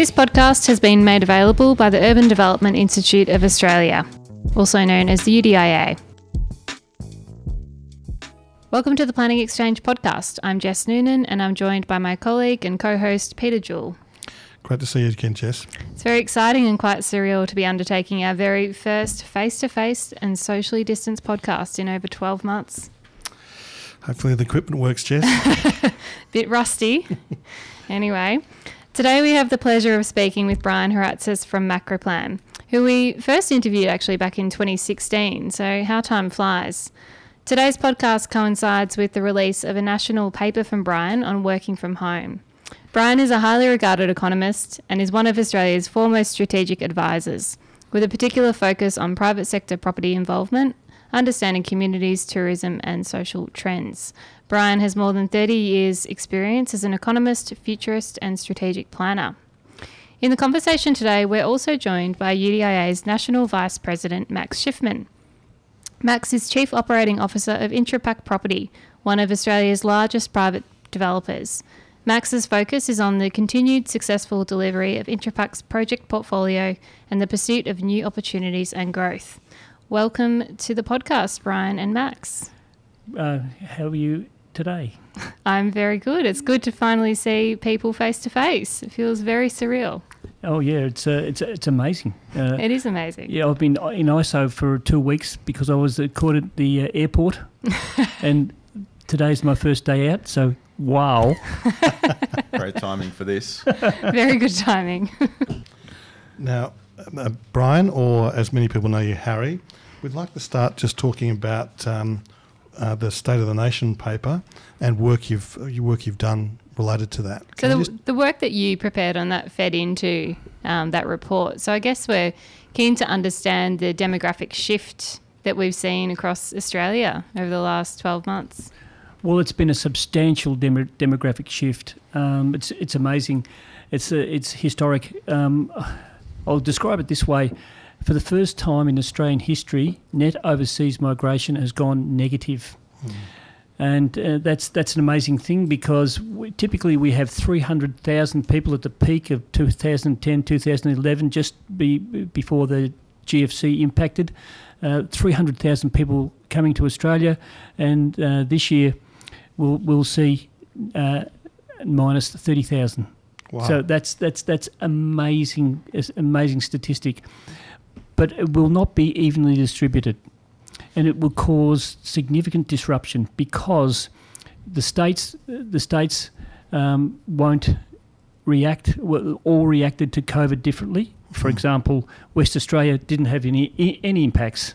This podcast has been made available by the Urban Development Institute of Australia, also known as the UDIA. Welcome to the Planning Exchange podcast. I'm Jess Noonan and I'm joined by my colleague and co host Peter Jewell. Great to see you again, Jess. It's very exciting and quite surreal to be undertaking our very first face to face and socially distanced podcast in over 12 months. Hopefully, the equipment works, Jess. Bit rusty. anyway, today we have the pleasure of speaking with Brian Haratzis from Macroplan, who we first interviewed actually back in 2016. So, how time flies. Today's podcast coincides with the release of a national paper from Brian on working from home. Brian is a highly regarded economist and is one of Australia's foremost strategic advisors, with a particular focus on private sector property involvement understanding communities, tourism, and social trends. Brian has more than 30 years' experience as an economist, futurist, and strategic planner. In the conversation today, we're also joined by UDIA's National Vice President, Max Schiffman. Max is Chief Operating Officer of Intrapac Property, one of Australia's largest private developers. Max's focus is on the continued successful delivery of Intrapac's project portfolio and the pursuit of new opportunities and growth. Welcome to the podcast, Brian and Max. Uh, how are you today? I'm very good. It's good to finally see people face to face. It feels very surreal. Oh yeah, it's uh, it's it's amazing. Uh, it is amazing. Yeah, I've been in ISO for two weeks because I was caught at the uh, airport, and today's my first day out. So wow, great timing for this. very good timing. now, uh, Brian, or as many people know you, Harry, We'd like to start just talking about um, uh, the State of the Nation paper and work you've your work you've done related to that. Can so the, the, work that you prepared on that fed into um, that report. So I guess we're keen to understand the demographic shift that we've seen across Australia over the last 12 months. Well, it's been a substantial dem- demographic shift. Um, it's it's amazing. It's a, it's historic. Um, I'll describe it this way. For the first time in Australian history, net overseas migration has gone negative. Mm. And uh, that's that's an amazing thing because we, typically we have 300,000 people at the peak of 2010, 2011, just be, before the GFC impacted. Uh, 300,000 people coming to Australia, and uh, this year we'll, we'll see uh, minus 30,000. Wow. So that's that's that's amazing, amazing statistic but it will not be evenly distributed. And it will cause significant disruption because the states, the states um, won't react, all reacted to COVID differently. For mm. example, West Australia didn't have any, any impacts.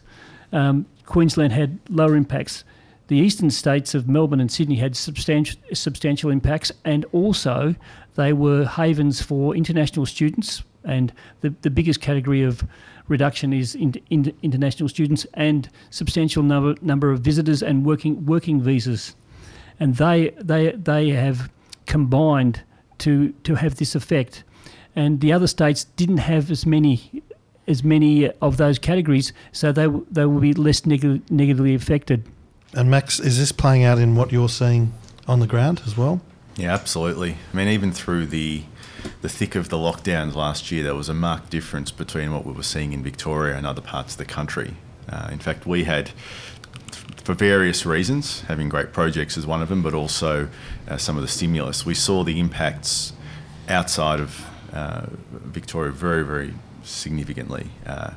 Um, Queensland had lower impacts. The eastern states of Melbourne and Sydney had substantial, substantial impacts, and also they were havens for international students. And the, the biggest category of reduction is in, in, international students and substantial number, number of visitors and working working visas, and they they they have combined to to have this effect, and the other states didn't have as many as many of those categories, so they they will be less neg- negatively affected. And Max, is this playing out in what you're seeing on the ground as well? Yeah, absolutely. I mean, even through the the thick of the lockdowns last year, there was a marked difference between what we were seeing in Victoria and other parts of the country. Uh, in fact, we had, for various reasons, having great projects is one of them, but also uh, some of the stimulus, we saw the impacts outside of uh, Victoria very, very significantly. Uh,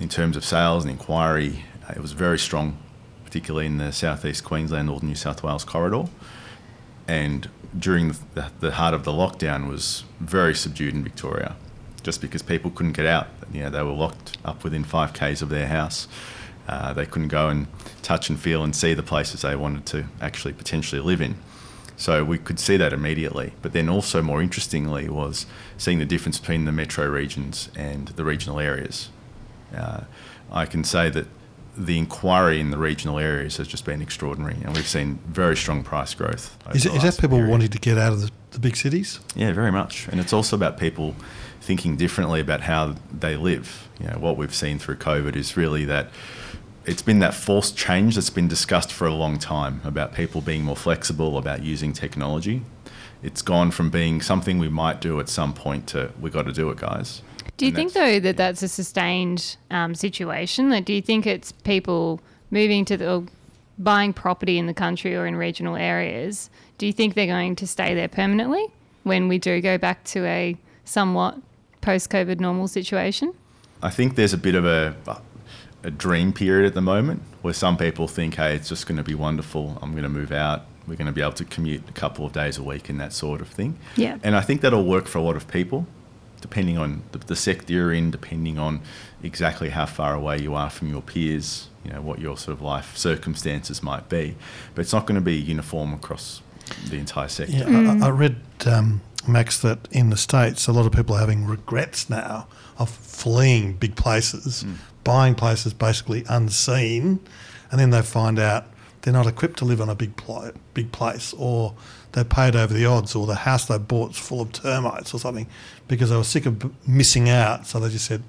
in terms of sales and inquiry, uh, it was very strong, particularly in the southeast Queensland, northern New South Wales corridor. And during the, the heart of the lockdown was very subdued in Victoria, just because people couldn't get out. You know, they were locked up within five k's of their house. Uh, they couldn't go and touch and feel and see the places they wanted to actually potentially live in. So we could see that immediately. But then also more interestingly was seeing the difference between the metro regions and the regional areas. Uh, I can say that the inquiry in the regional areas has just been extraordinary, and we've seen very strong price growth. Is, it, is that people period. wanting to get out of the, the, big cities? Yeah, very much. And it's also about people thinking differently about how they live. You know, what we've seen through COVID is really that it's been that forced change that's been discussed for a long time about people being more flexible, about using technology. it's gone from being something we might do at some point to we got to do it, guys. Do you And think though that that's a sustained um, situation? Like, do you think it's people moving to the or buying property in the country or in regional areas? Do you think they're going to stay there permanently when we do go back to a somewhat post-COVID normal situation? I think there's a bit of a a dream period at the moment where some people think, hey, it's just going to be wonderful. I'm going to move out. We're going to be able to commute a couple of days a week and that sort of thing. Yeah. And I think that'll work for a lot of people, depending on the, the sector you're in, depending on exactly how far away you are from your peers, you know, what your sort of life circumstances might be. But it's not going to be uniform across the entire sector. Yeah, I, I read, um, Max, that in the States, a lot of people are having regrets now of fleeing big places, buying places basically unseen, and then they find out they're not equipped to live on a big, pl- big place, or they paid over the odds, or the house they bought bought's full of termites or something, because they were sick of b- missing out, so they just said,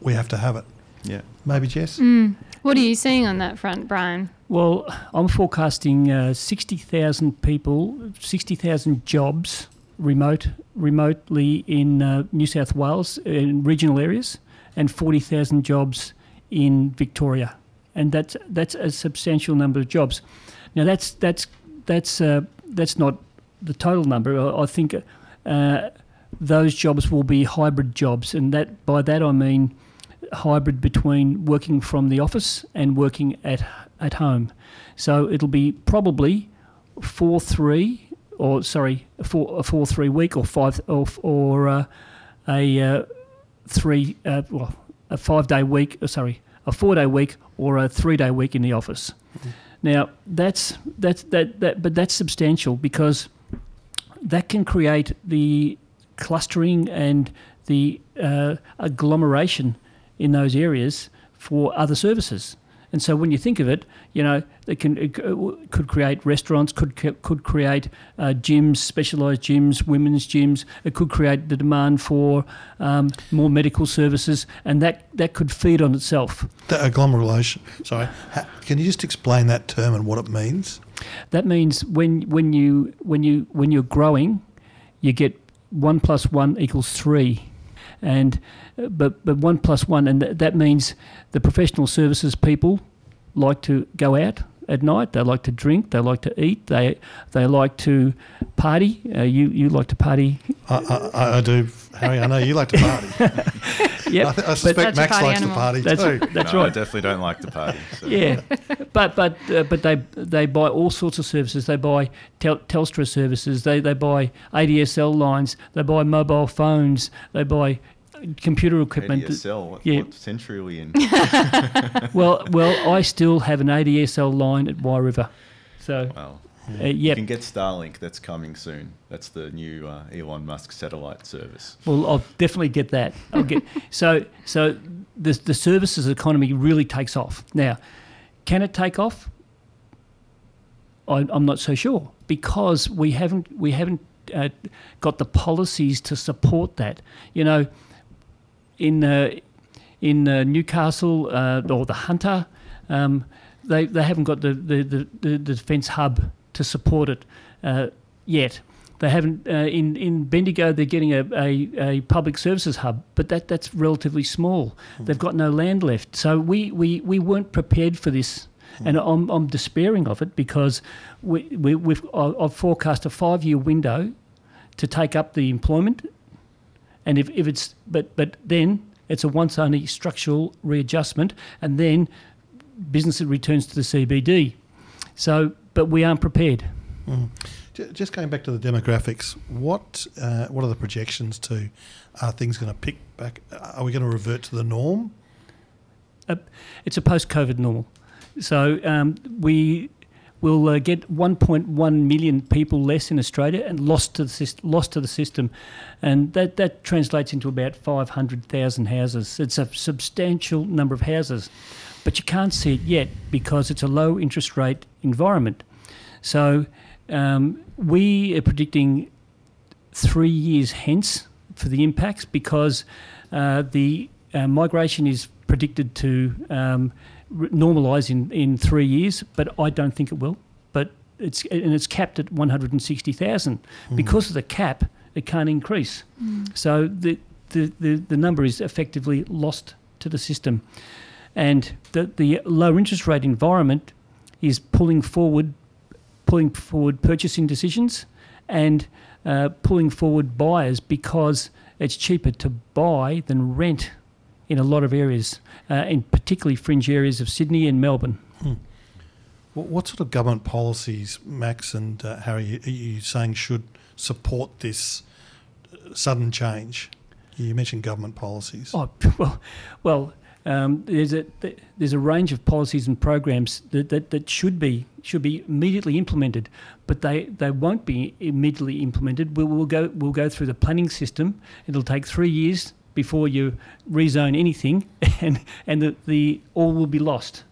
we have to have it. Yeah. Maybe, Jess? What are you seeing on that front, Brian? Well, I'm forecasting uh, 60,000 people, 60,000 jobs remote remotely in uh, New South Wales in regional areas, and 40,000 jobs in Victoria, and that's that's a substantial number of jobs. Now that's that's that's uh, that's not the total number. I, think uh, those jobs will be hybrid jobs, and that by that I mean hybrid between working from the office and working at at home. So it'll be probably four three or sorry four a four three week or five or or uh, a uh, three uh, well a five day week uh, sorry a four day week or a three day week in the office. Now that's that's that that but that's substantial because that can create the clustering and the uh, agglomeration in those areas for other services. And so when you think of it, you know, it can it could create restaurants, could could create uh, gyms, specialised gyms, women's gyms. It could create the demand for um, more medical services, and that, that could feed on itself. The agglomeration. Sorry. Can you just explain that term and what it means? That means when when you when you when you're growing, you get one plus one equals three, and uh, but but one plus one, and th- that means the professional services people like to go out at night. They like to drink. They like to eat. They they like to party. Uh, you you like to party. I, I, I do, Harry. I know you like to party. Yep. I, I suspect Max likes animal. to party That's too. that's no, I definitely don't like to party. So. Yeah, but but uh, but they they buy all sorts of services. They buy tel- Telstra services. They they buy ADSL lines. They buy mobile phones. They buy computer equipment. ADSL, what, Yeah. what century are we in? Well, well, I still have an ADSL line at Wye River. So Well, uh, you can get Starlink. That's coming soon. That's the new uh, Elon Musk satellite service. Well, I'll definitely get that. I'll get so so the the services economy really takes off now. Can it take off? I, I'm not so sure because we haven't we haven't uh, got the policies to support that. You know, in uh, in uh, Newcastle uh, or the Hunter, um, they they haven't got the the, the, the defence hub to support it uh, yet. They haven't uh, in in Bendigo. They're getting a, a, a public services hub, but that that's relatively small. They've got no land left, so we, we, we weren't prepared for this, and I'm, I'm despairing of it because we, we we've I've forecast a five year window to take up the employment, and if, if it's but but then it's a once only structural readjustment, and then business returns to the CBD. So, but we aren't prepared. J- Just going back to the demographics, what uh, what are the projections to? Are things going to pick back? Are we going to revert to the norm? It's a post-COVID normal. So um, we will uh, get 1.1 million people less in Australia and lost to the syst- lost to the system, and that that translates into about 500,000 houses. It's a substantial number of houses, but you can't see it yet because it's a low interest rate environment. So um, we are predicting three years hence for the impacts because uh, the uh, migration is predicted to um, normalise in, in three years, but I don't think it will. But it's and it's capped at 160,000. Because of the cap, it can't increase. So the, the, the, the number is effectively lost to the system. And the, the low interest rate environment is pulling forward pulling forward purchasing decisions and uh, pulling forward buyers because it's cheaper to buy than rent in a lot of areas, uh, in particularly fringe areas of Sydney and Melbourne. What, what sort of government policies, Max and uh, Harry, are you saying should support this uh, sudden change? You mentioned government policies. Oh well, well. Um, there's a there's a range of policies and programs that, that, that should be should be immediately implemented, but they, they won't be immediately implemented. We'll, we'll go we'll go through the planning system. It'll take three years before you rezone anything, and and the, the all will be lost.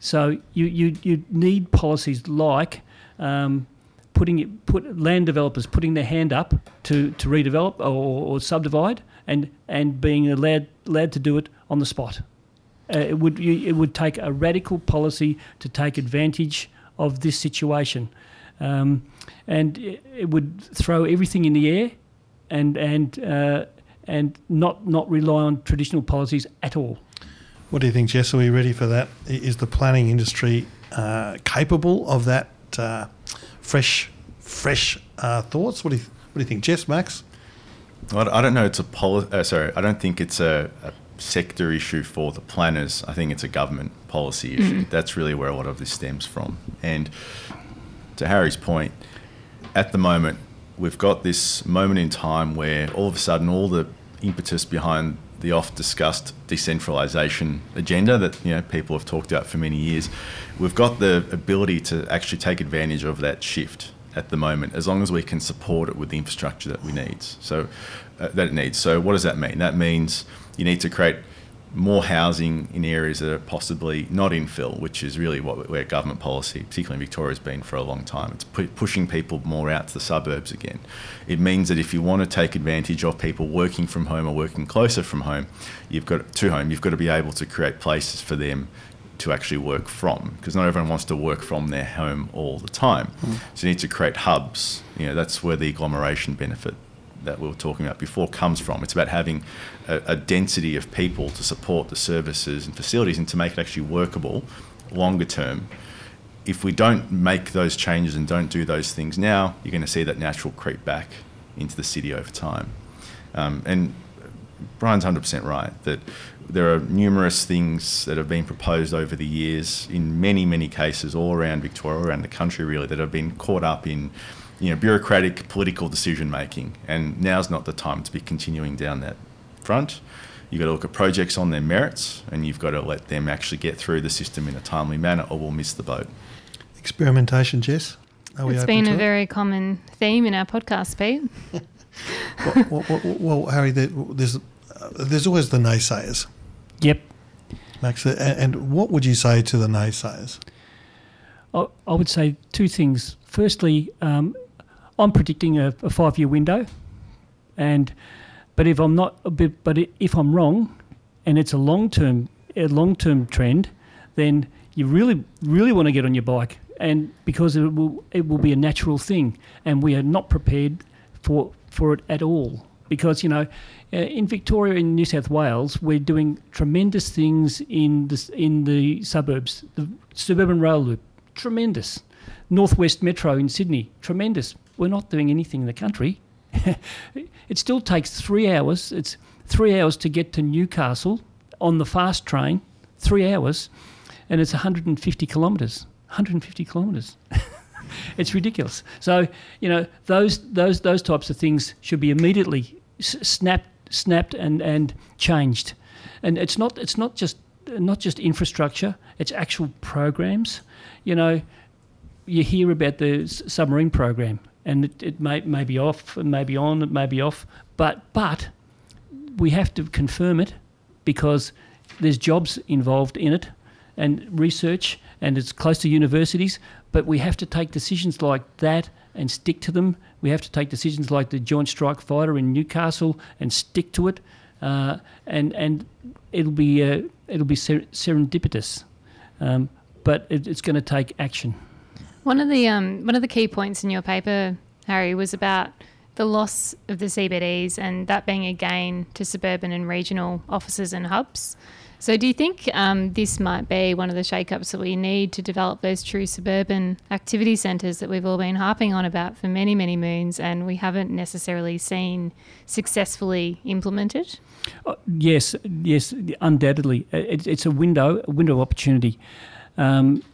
So you you, you need policies like um, putting it, put land developers putting their hand up to, to redevelop or, or subdivide and and being allowed allowed to do it on the spot. Uh, it would you, it would take a radical policy to take advantage of this situation, um, and it, it would throw everything in the air, and and uh, and not not rely on traditional policies at all. What do you think, Jess? Are we ready for that? Is the planning industry uh, capable of that uh, fresh, fresh uh, thoughts? What do you What do you think, Jess, Max? Well, I don't know. It's a poli- uh, Sorry, I don't think it's a, a sector issue for the planners. I think it's a government policy issue. That's really where a lot of this stems from. And to Harry's point, at the moment, we've got this moment in time where all of a sudden all the impetus behind the oft discussed decentralization agenda that you know people have talked about for many years, we've got the ability to actually take advantage of that shift at the moment, as long as we can support it with the infrastructure that we need. So uh, that it needs. So what does that mean? That means you need to create more housing in areas that are possibly not infill, which is really what where government policy, particularly in Victoria, has been for a long time. It's pu- pushing people more out to the suburbs again. It means that if you want to take advantage of people working from home or working closer from home, you've got to home. You've got to be able to create places for them to actually work from, because not everyone wants to work from their home all the time. Hmm. So you need to create hubs. You know that's where the agglomeration benefit that we were talking about before comes from. It's about having a, a, density of people to support the services and facilities and to make it actually workable longer term. If we don't make those changes and don't do those things now, you're going to see that natural creep back into the city over time. Um, and Brian's 100% right that there are numerous things that have been proposed over the years in many, many cases all around Victoria, around the country really, that have been caught up in you know, bureaucratic political decision making, and now's not the time to be continuing down that front. You've got to look at projects on their merits, and you've got to let them actually get through the system in a timely manner, or we'll miss the boat. Experimentation, Jess. Are we It's open been to a it? very common theme in our podcast, Pete. well, well, well, well, Harry, there's uh, there's always the naysayers, Yep. Max. And, and what would you say to the naysayers? I, I would say two things. Firstly, um, I'm predicting a, a five-year window, and but if I'm not, but if I'm wrong, and it's a long-term a long-term trend, then you really really want to get on your bike, and because it will it will be a natural thing, and we are not prepared for for it at all. Because you know, uh, in Victoria and New South Wales, we're doing tremendous things in the in the suburbs, the suburban rail loop, tremendous. Northwest Metro in Sydney, tremendous. We're not doing anything in the country. it still takes three hours. It's three hours to get to Newcastle on the fast train, three hours, and it's 150 kilometres. 150 kilometres. it's ridiculous. So you know those those those types of things should be immediately s- snapped snapped and and changed. And it's not it's not just not just infrastructure. It's actual programs. You know, you hear about the s- submarine program, and it, it may may be off, it may be on, it may be off, but but we have to confirm it because there's jobs involved in it and research, and it's close to universities. But we have to take decisions like that and stick to them. We have to take decisions like the Joint Strike Fighter in Newcastle and stick to it. Uh, and and it'll be uh, it'll be ser- serendipitous, um, but it, it's going to take action. One of the um, one of the key points in your paper, Harry, was about the loss of the CBDs and that being a gain to suburban and regional offices and hubs. So, do you think um, this might be one of the shake-ups that we need to develop those true suburban activity centres that we've all been harping on about for many, many moons, and we haven't necessarily seen successfully implemented? Uh, yes, yes, undoubtedly, it, it's a window, a window of opportunity. Um,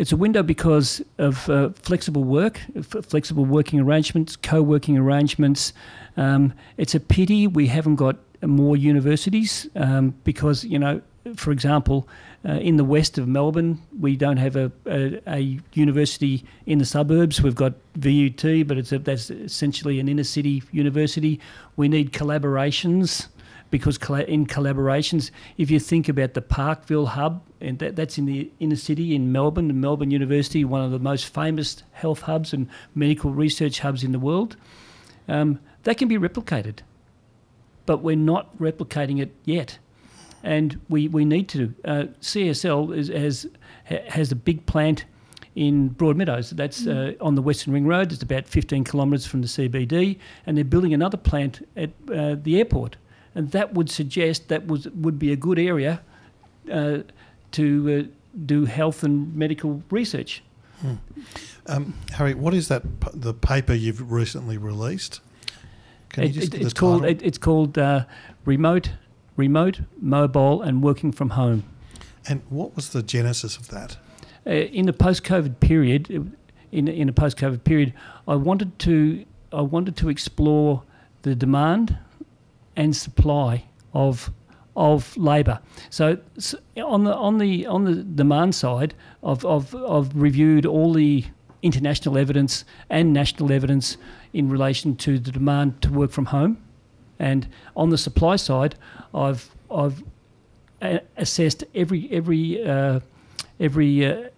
it's a window because of uh, flexible work, flexible working arrangements, co-working arrangements. Um, it's a pity we haven't got more universities um, because you know, for example, uh, in the west of Melbourne, we don't have a, a, a, university in the suburbs. We've got VUT, but it's a, that's essentially an inner city university. We need collaborations because in collaborations, if you think about the Parkville hub, and that, that's in the inner city in Melbourne, and Melbourne University, one of the most famous health hubs and medical research hubs in the world, um, that can be replicated. But we're not replicating it yet. And we, we need to. Uh, CSL is, has, has a big plant in Broadmeadows. That's uh, on the Western Ring Road. It's about 15 kilometres from the CBD. And they're building another plant at uh, the airport and that would suggest that was would be a good area uh, to uh, do health and medical research. Hmm. Um, Harry, what is that? the paper you've recently released? It, it, it's, called, it, it's called uh, remote, remote, mobile, and working from home. And what was the genesis of that? Uh, in the post-COVID period, in in a post-COVID period, I wanted to I wanted to explore the demand and supply of of labour. So, so, on the on the on the demand side, I've, I've, I've reviewed all the international evidence and national evidence in relation to the demand to work from home, and on the supply side, I've I've assessed every every uh, every uh,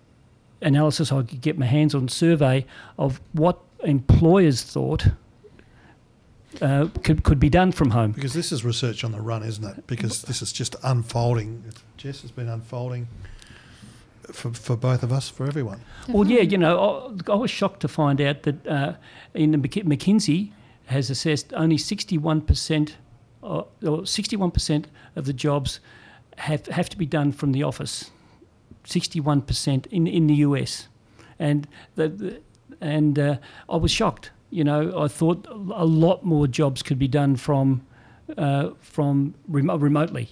analysis I could get my hands on survey of what employers thought uh, could, could be done from home. Because this is research on the run, isn't it? Because this is just unfolding. Jess has been unfolding for, for both of us, for everyone. Well, yeah, you know, I, I was shocked to find out that uh, in the McKinsey has assessed only 61%, uh, or 61% of the jobs have, have to be done from the office. 61% in, in the US. And, the, the and uh, I was shocked you know, I thought a lot more jobs could be done from uh, from remo- remotely,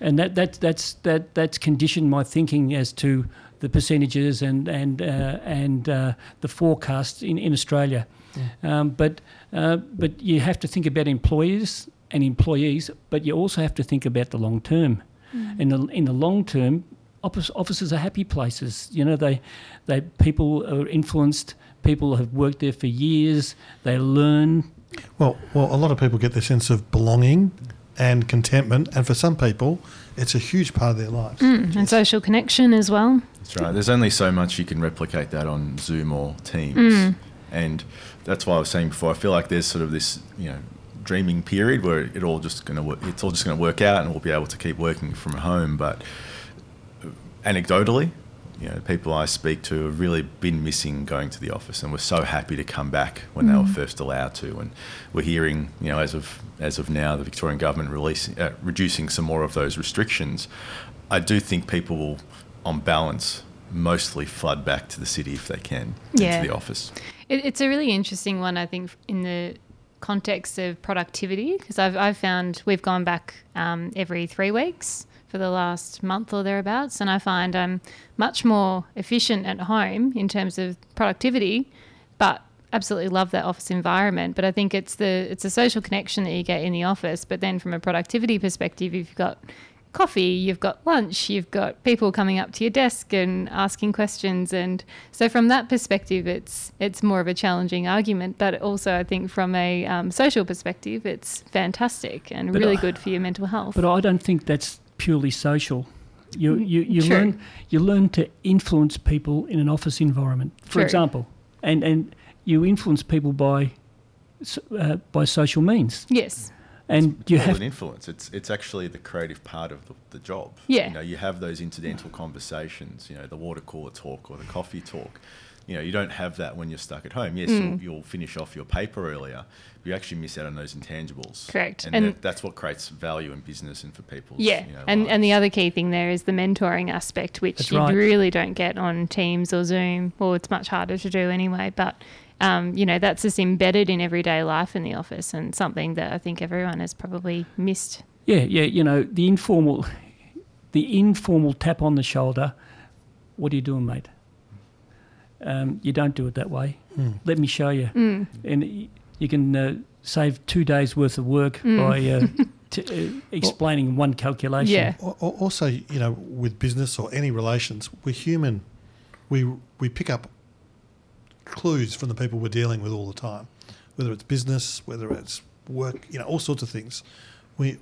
and that, that that's that that's conditioned my thinking as to the percentages and and uh, and uh, the forecasts in, in Australia. Yeah. Um, but uh, but you have to think about employers and employees, but you also have to think about the long term. Mm. In the in the long term, offices are happy places. You know, they they people are influenced people have worked there for years. They learn. Well, well, a lot of people get the sense of belonging and contentment, and for some people, it's a huge part of their lives. Mm, and social connection as well. That's right. There's only so much you can replicate that on Zoom or Teams, mm. and that's why I was saying before. I feel like there's sort of this, you know, dreaming period where it all just going to work. it's all just going to work out, and we'll be able to keep working from home. But anecdotally, you know, people I speak to have really been missing going to the office and were so happy to come back when mm. they were mm. first allowed to. And we're hearing, you know, as of as of now, the Victorian government releasing uh, reducing some more of those restrictions. I do think people will, on balance, mostly flood back to the city if they can yeah. into the office. It, it's a really interesting one, I think, in the context of productivity because I've, I've found we've gone back um, every three weeks for the last month or thereabouts, and I find I'm much more efficient at home in terms of productivity, but absolutely love that office environment. But I think it's the it's a social connection that you get in the office, but then from a productivity perspective, you've got coffee, you've got lunch, you've got people coming up to your desk and asking questions, and so from that perspective, it's it's more of a challenging argument. But also, I think from a um, social perspective, it's fantastic and but really I, good for your mental health. But I don't think that's purely social. You you, you learn you learn to influence people in an office environment. For True. example, and and you influence people by uh, by social means. Yes. And it's you have an influence. It's it's actually the creative part of the, the job. Yeah. You know, you have those incidental conversations. You know, the water cooler talk or the coffee talk. You know, you don't have that when you're stuck at home. Yes, Mm. you'll, you'll finish off your paper earlier, but you actually miss out on those intangibles. Correct. And, And- that, that's what creates value in business and for people. Yeah, you know, and and the other key thing there is the mentoring aspect, which That's you right. really don't get on Teams or Zoom, or it's much harder to do anyway. But um, you know that's just embedded in everyday life in the office, and something that I think everyone has probably missed. Yeah, yeah. You know, the informal, the informal tap on the shoulder. What are you doing, mate? Um, you don't do it that way. Mm. Let me show you, Mm. and you can uh, save two days worth of work Mm. by uh, t- uh, explaining one calculation. Yeah. Al- al- Also, you know, with business or any relations, we're human. We we pick up clues from the people we're dealing with all the time, whether it's business, whether it's work, you know, all sorts of things. We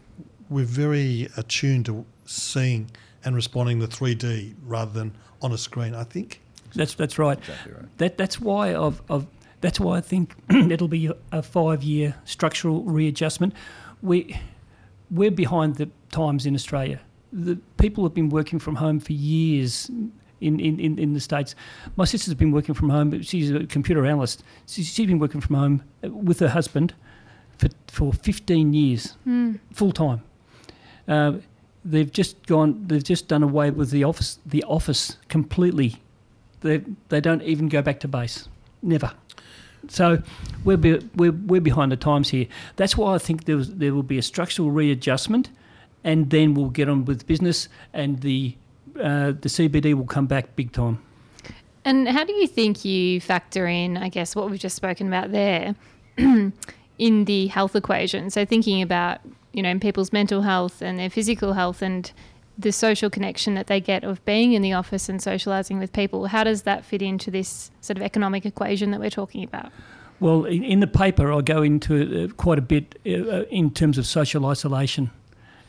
we're very attuned to seeing and responding the 3D rather than on a screen. I think. That's that's right. Exactly right. That that's why I've, I've that's why I think it'll be a five year structural readjustment. We we're behind the times in Australia. The people have been working from home for years in, in, in, in the States. My sister's been working from home. but She's a computer analyst. She's, she's been working from home uh, with her husband for, for 15 years, Mm. full time. Uh, they've just gone. They've just done away with the office. The office completely. They they don't even go back to base. Never. So we're, be, we're we're behind the times here. That's why I think there was, there will be a structural readjustment, and then we'll get on with business, and the uh, the CBD will come back big time. And how do you think you factor in, I guess, what we've just spoken about there in the health equation? So, thinking about, you know, people's mental health and their physical health and the social connection that they get of being in the office and socializing with people, how does that fit into this sort of economic equation that we're talking about? Well, in, in the paper, I go into it uh, quite a bit uh, in terms of social isolation,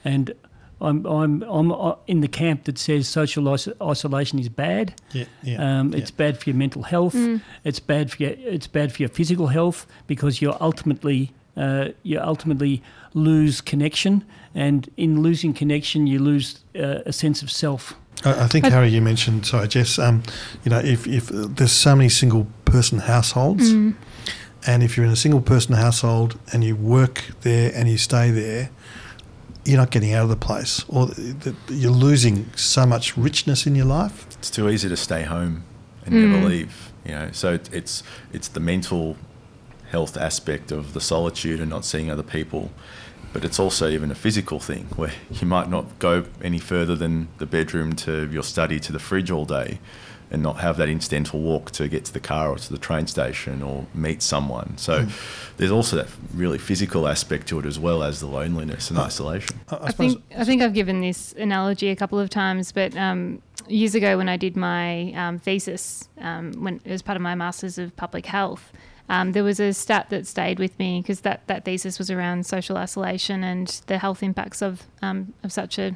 and I'm I'm I'm uh, in the camp that says social isolation is bad. Yeah. Yeah. Um, yeah. It's bad for your mental health. It's bad for your it's bad for your physical health because you're ultimately uh, you ultimately lose connection, and in losing connection, you lose uh, a sense of self. I I think But- Harry, you mentioned. Sorry, Jess. Um, you know, if if there's so many single person households, and if you're in a single person household and you work there and you stay there, you're not getting out of the place, or th- th- you're losing so much richness in your life. It's too easy to stay home and Mm. never leave. You know, so it- it's it's the mental health aspect of the solitude and not seeing other people, but it's also even a physical thing where you might not go any further than the bedroom to your study to the fridge all day, and not have that incidental walk to get to the car or to the train station or meet someone. So there's also that really physical aspect to it as well as the loneliness and isolation. I, I think I think I've given this analogy a couple of times, but um, years ago when I did my um, thesis, um, when it was part of my masters of public health, um, there was a stat that stayed with me because that, that thesis was around social isolation and the health impacts of um, of such a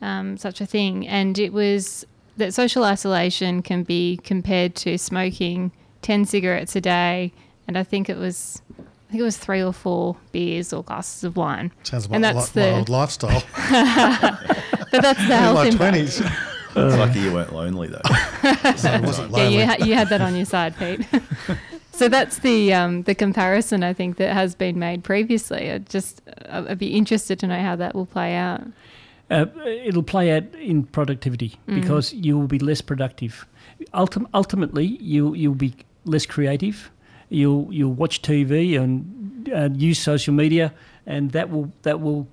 um, such a thing, and it was that social isolation can be compared to smoking ten cigarettes a day, and I think it was. I think it was three or four beers or glasses of wine. sounds and like that's my, the- old lifestyle. But that's the in health my impact. twenties. It's lucky you weren't lonely though. I wasn't Yeah, you, ha- you had that on your side, Pete. So that's the um, the comparison I think that has been made previously. I'd just uh, I'd be interested to know how that will play out. Uh, it'll play out in productivity because you will be less productive. Ultim- ultimately, you you'll be less creative. You'll you'll watch TV and uh, use social media, and that will that will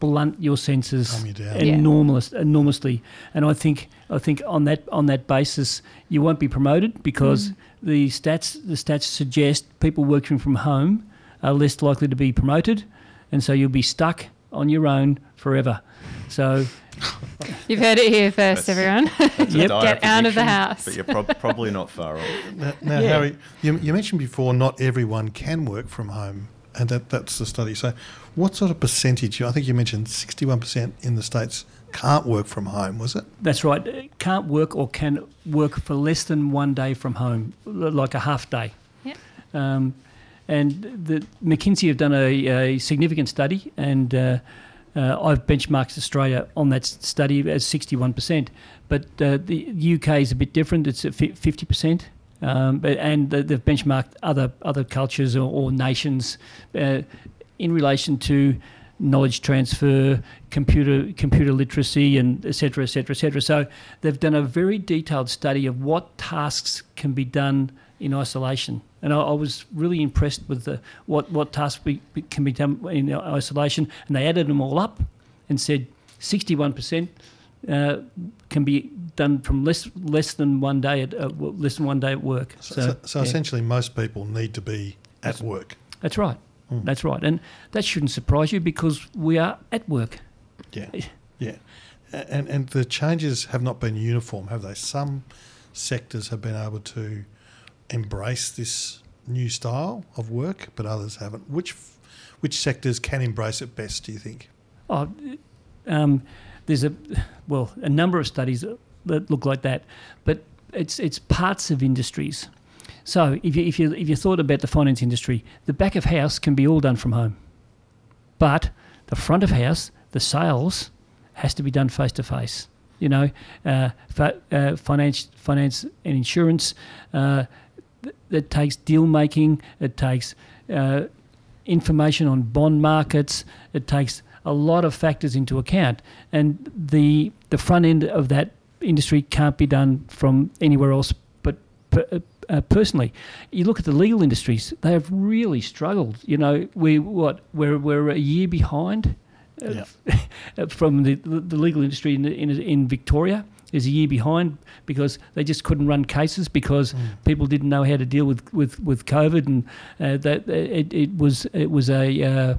blunt your senses Calm you down. Yeah. enormously. And I think I think on that on that basis, you won't be promoted because the stats the stats suggest people working from home are less likely to be promoted, and so you'll be stuck on your own forever. So You've heard it here first, That's- everyone. That's Yep. Get out of the house. But you're prob- probably not far off. Now, now Yeah. Harry, you, you mentioned before not everyone can work from home, and that, that's the study. So, what sort of percentage? I think you mentioned 61% in the States can't work from home, was it? that's right. Can't work or can work for less than one day from home, like a half day. Yep. Um, and the McKinsey have done a, a significant study, and uh, uh, I've benchmarked Australia on that study as 61%. But uh, the UK is a bit different. It's at 50%. Um, but and they- they've benchmarked other other cultures or, or nations uh, in relation to knowledge transfer, computer computer literacy, and et cetera, et cetera, et cetera. So they've done a very detailed study of what tasks can be done in isolation, and I, I was really impressed with the, what what tasks be, be- can be done in isolation, and they added them all up and said 61% uh, can be done from less less than one day at uh, less than one day at work. So, So, so, so yeah. essentially, most people need to be at That's- work. that's right. Mm. That's right, and that shouldn't surprise you because we are at work. Yeah, yeah. And and the changes have not been uniform, have they? Some sectors have been able to embrace this new style of work, but others haven't. Which which sectors can embrace it best? Do you think? Oh, um, there's a well a number of studies that look like that, but it's it's parts of industries. So if you if you if you thought about the finance industry, the back of house can be all done from home, but the front of house, the sales, has to be done face to face. You know, uh, fi- uh, finance, finance and insurance. Uh, th- that takes deal making. It takes uh, information on bond markets. It takes a lot of factors into account, and the the front end of that industry can't be done from anywhere else but per, uh, personally. You look at the legal industries; they have really struggled. You know, we what we're we're a year behind uh, from the, the legal industry in in, in Victoria. Is a year behind because they just couldn't run cases because people didn't know how to deal with with, with COVID and uh, that it, it was it was a uh,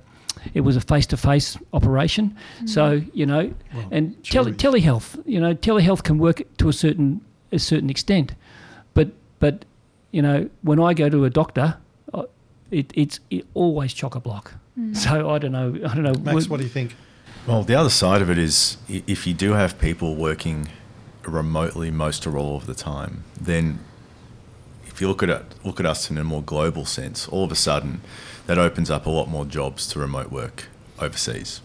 it was a face to face operation. So you know, Well, and tele, telehealth, you know, telehealth can work to a certain a certain extent, but but you know, when I go to a doctor, uh, it, it's it always chock a block. So I don't know. I don't know. Max, Would- what do you think? Well, the other side of it is if you do have people working remotely most or all of the time, then if you look at it, look at us in a more global sense, all of a sudden that opens up a lot more jobs to remote work overseas.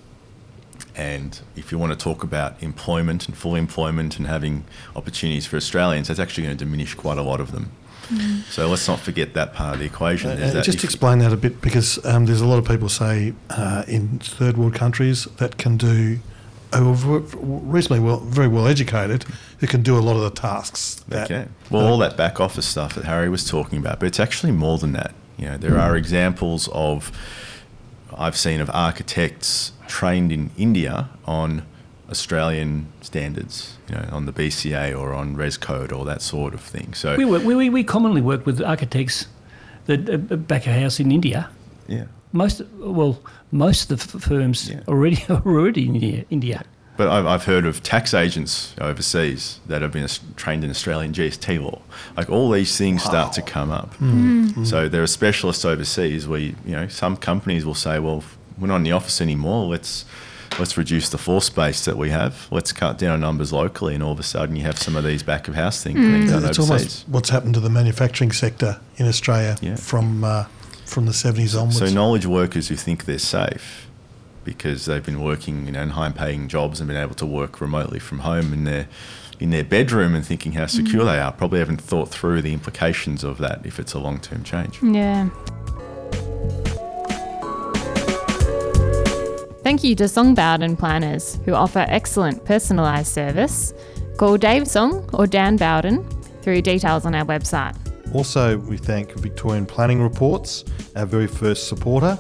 And if you want to talk about employment and full employment and having opportunities for Australians, that's actually going to diminish quite a lot of them. So let's not forget that part of the equation. Uh, uh, that just if- explain that a bit because um, there's a lot of people say uh, in third world countries that can do who are v- reasonably well, very well educated, who can do a lot of the tasks. That, Okay. Well, all that back office stuff that Harry was talking about, but it's actually more than that. You know, there are examples of I've seen of architects trained in India on Australian standards, you know, on the BCA or on Res Code or that sort of thing. So we, work, we, we, we commonly work with architects that uh, back a house in India. yeah. Most well, most of the f- firms Yeah. already are already in India. India. But I've, I've heard of tax agents overseas that have been trained in Australian GST law. Like all these things start to come up. So there are specialists overseas where you, you know some companies will say, well, we're not in the office anymore. Let's let's reduce the floor space that we have. Let's cut down numbers locally, and all of a sudden you have some of these back of house things being done It's overseas. almost what's happened to the manufacturing sector in Australia Yeah. from uh, from the 70s onwards. So knowledge workers who think they're safe because they've been working you know, in high-paying jobs and been able to work remotely from home in their in their bedroom and thinking how secure they are probably haven't thought through the implications of that if it's a long-term change. Yeah. Thank you to Song Bowden Planners, who offer excellent personalised service. Call Dave Song or Dan Bowden through details on our website. Also, we thank Victorian Planning Reports, our very first supporter.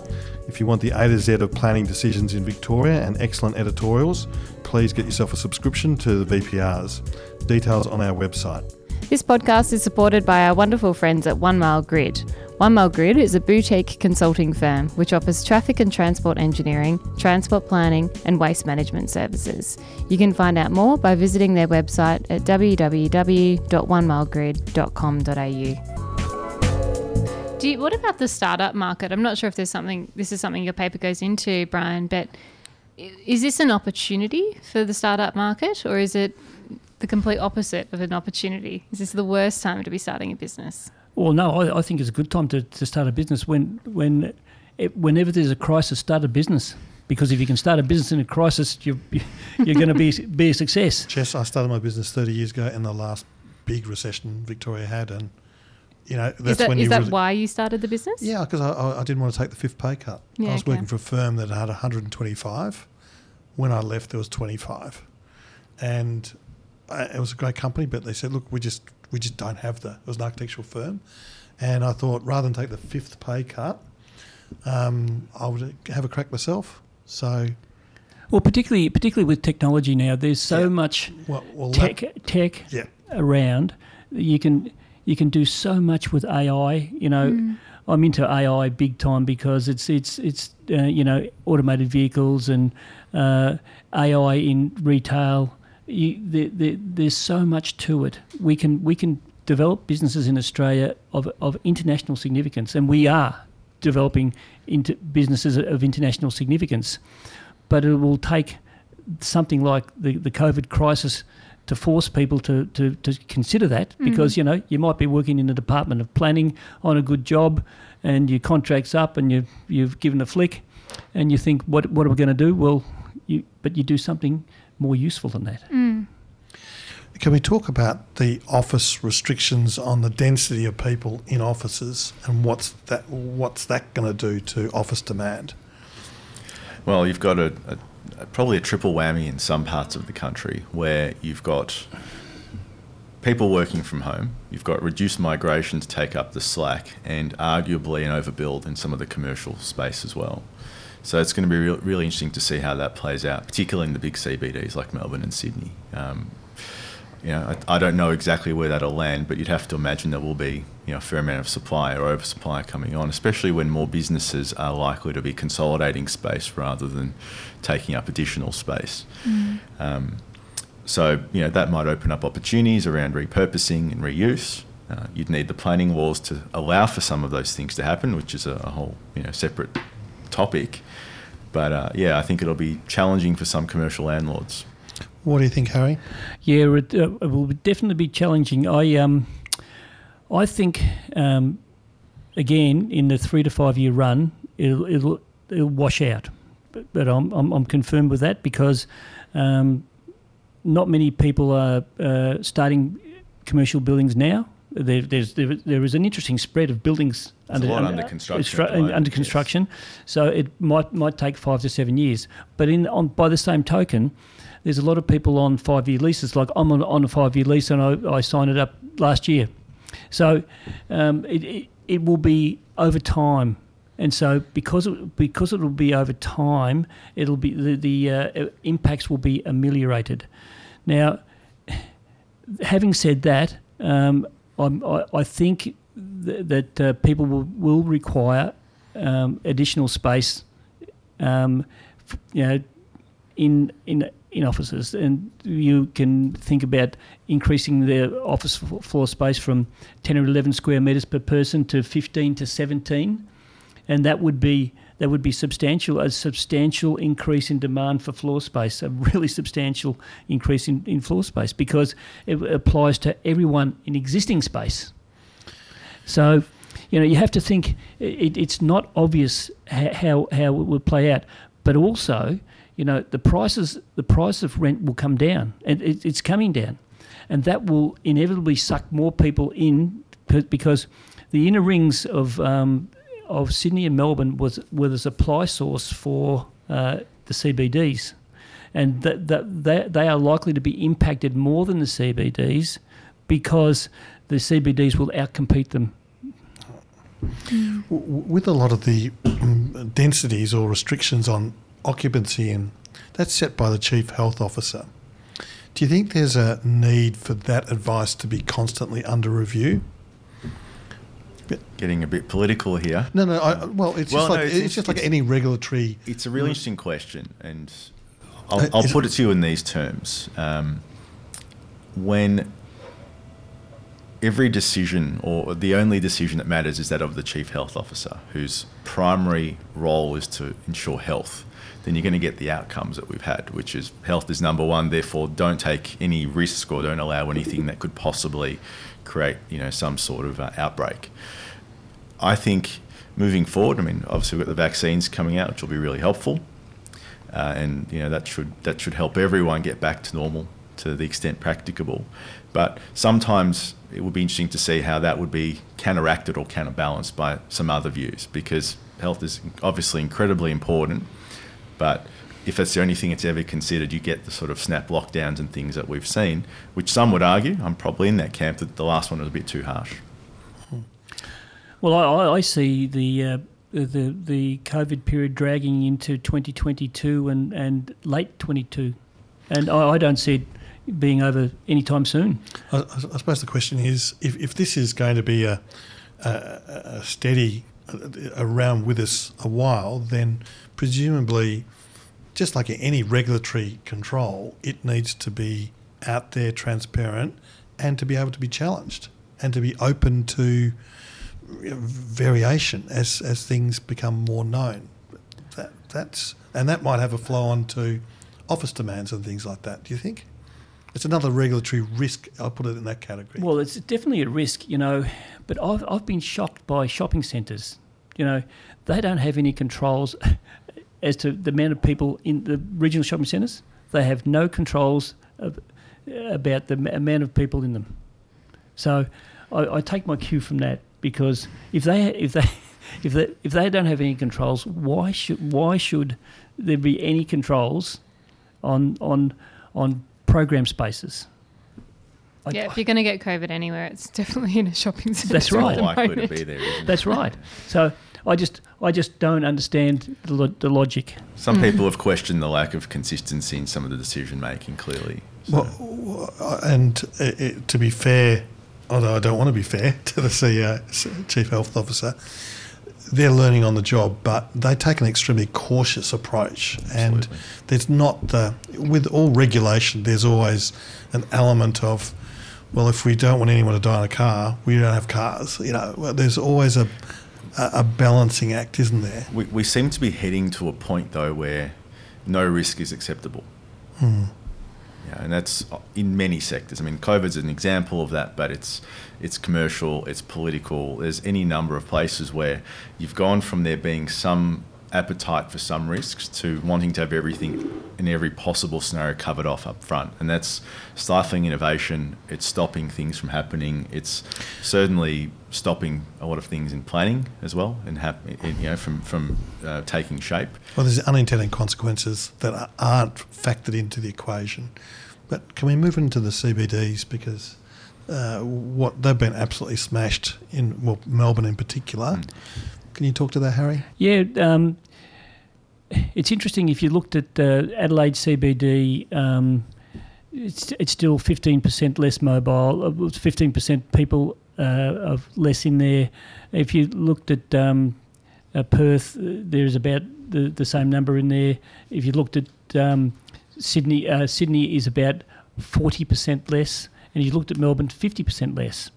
If you want the A to Z of planning decisions in Victoria and excellent editorials, please get yourself a subscription to the VPRs. Details on our website. This podcast is supported by our wonderful friends at One Mile Grid. One Mile Grid is a boutique consulting firm which offers traffic and transport engineering, transport planning, and waste management services. You can find out more by visiting their website at www.onemilegrid.com.au. Do you, what about the startup market? I'm not sure if there's something. This is something your paper goes into, Brian. But is this an opportunity for the startup market, or is it the complete opposite of an opportunity? Is this the worst time to be starting a business? Well, no, I, I think it's a good time to, to start a business when when it, whenever there's a crisis, start a business. Because if you can start a business in a crisis, you you're going to be be a success. Jess, I started my business 30 years ago in the last big recession Victoria had, and you know, that's is that, when is you that really- why you started the business? Yeah, because I, I, I didn't want to take the fifth pay cut. Yeah, I was okay. working for a firm that had 125. When I left, there was 25, and uh, it was a great company. But they said, "Look, we just we just don't have the." It was an architectural firm, and I thought rather than take the fifth pay cut, um, I would have a crack myself. So, Well, particularly particularly with technology now, there's so Yeah. much well, well tech that- tech yeah, around. You can you can do so much with AI. You know, Mm. I'm into AI big time because it's it's it's uh, you know automated vehicles and uh, AI in retail. You, there, there, there's so much to it. We can we can develop businesses in Australia of of international significance, and we are developing into businesses of international significance. But it will take something like the, the COVID crisis to force people to, to, to consider that mm-hmm. because you know you might be working in the department of planning on a good job and your contract's up and you you've given a flick and you think what what are we going to do well you but you do something more useful than that Mm. Can we talk about the office restrictions on the density of people in offices and what's that what's that going to do to office demand? Well, you've got a, a, a probably a triple whammy in some parts of the country where you've got people working from home, you've got reduced migration to take up the slack, and arguably an overbuild in some of the commercial space as well. So it's going to be real, really interesting to see how that plays out, particularly in the big CBDs like Melbourne and Sydney. Um, you know, I, I don't know exactly where that'll land, but you'd have to imagine there will be you know a fair amount of supply or oversupply coming on, especially when more businesses are likely to be consolidating space rather than taking up additional space. Um, so you know that might open up opportunities around repurposing and reuse. Uh, you'd need the planning laws to allow for some of those things to happen, which is a, a whole you know separate topic. But uh, yeah, I think it'll be challenging for some commercial landlords. What do you think, Harry? Yeah, it, uh, it will definitely be challenging. I um, I think um, again in the three to five year run, it'll it'll, it'll wash out. But, but I'm, I'm I'm confirmed with that because um, not many people are uh, starting commercial buildings now. There, there's there, there is an interesting spread of buildings a lot under construction at the moment, under yes. construction, so it might might take five to seven years. But in on by the same token, there's a lot of people on five year leases. Like I'm on, on a five year lease and I, I signed it up last year. So um, it, it, it will be over time. And so because it, because it will be over time, it'll be the, the uh, impacts will be ameliorated. Now, having said that, um, I, I think th- that uh, people will, will require um, additional space, um, f- you know, in in in offices, and you can think about increasing the office floor space from 10 or 11 square meters per person to 15 to 17, and that would be that would be substantial a substantial increase in demand for floor space, a really substantial increase in, in floor space because it applies to everyone in existing space. So, you know, you have to think it, it's not obvious how, how how it will play out, but also, you know, the prices the price of rent will come down, and it, it's coming down, and that will inevitably suck more people in because the inner rings of um, of Sydney and Melbourne was were the supply source for uh, the CBDs, and that that they, they are likely to be impacted more than the CBDs because the CBDs will outcompete them. With a lot of the um, densities or restrictions on occupancy, and that's set by the chief health officer. Do you think there's a need for that advice to be constantly under review? Getting a bit political here. No, no. I, well, it's Well, just like it's, it's- just like it's- any regulatory. It's a really interesting question, and I'll, Uh, I'll put it- it to you in these terms. Um, when every decision, or the only decision that matters, is that of the chief health officer, whose primary role is to ensure health, then you're going to get the outcomes that we've had, which is health is number one. Therefore, don't take any risk or don't allow anything that could possibly create, you know, some sort of uh, outbreak. I think moving forward, I mean, obviously we've got the vaccines coming out, which will be really helpful, uh, and you know that should that should help everyone get back to normal to the extent practicable. But sometimes it would be interesting to see how that would be counteracted or counterbalanced by some other views because health is obviously incredibly important, but if that's the only thing it's ever considered, you get the sort of snap lockdowns and things that we've seen, which some would argue, I'm probably in that camp, that the last one was a bit too harsh. Well, I, I see the uh, the the COVID period dragging into 2022 and, and late 22, and I, I don't see it being over anytime soon. I, I suppose the question is if, if this is going to be a, a, a steady uh, around with us a while, then presumably, just like any regulatory control, it needs to be out there, transparent, and to be able to be challenged and to be open to variation as, as things become more known. That, that's and that might have a flow on to office demands and things like that. Do you think? It's another regulatory risk. I'll put it in that category. Well, it's definitely a risk, you know. But I've, I've been shocked by shopping centres. You know, they don't have any controls as to the amount of people in the regional shopping centres. They have no controls of, about the amount of people in them. So I, I take my cue from that because if they if they if they if they don't have any controls, why should why should there be any controls on on on program spaces? I- Yeah, if you're going to get COVID anywhere, it's definitely in a shopping centre. That's at right. the likely to be there. Isn't it? That's right. So I just I just don't understand the, lo- the logic. Some mm. people have questioned the lack of consistency in some of the decision making. Clearly, So- Well, uh, and it, it, to be fair, although I don't want to be fair to the CEO, Chief Health Officer, they're learning on the job, but they take an extremely cautious approach. And there's not the, with all regulation, there's always an element of, well, if we don't want anyone to die in a car, we don't have cars. You know, well, there's always a, a, balancing act, isn't there? We, we seem to be heading to a point though where no risk is acceptable. Hmm. Yeah, and that's uh, in many sectors. I mean, COVID's an example of that, but it's it's commercial, it's political. There's any number of places where you've gone from there being some appetite for some risks to wanting to have everything in every possible scenario covered off up front, and that's stifling innovation. It's stopping things from happening. It's certainly stopping a lot of things in planning as well, and hap- in- you know from from uh, taking shape. Well, there's unintended consequences that are- aren't factored into the equation. But can we move into the CBDs because uh, what they've been absolutely smashed in well Melbourne in particular. Mm. Can you talk to that, Harry? Yeah, um, it's interesting if you looked at uh, Adelaide CBD. Um, it's it's still fifteen percent less mobile. Fifteen percent people uh, of less in there. If you looked at um, uh, Perth, uh, there's about the, the same number in there. If you looked at um, Sydney, uh, Sydney is about forty percent less, and if you looked at Melbourne, fifty percent less.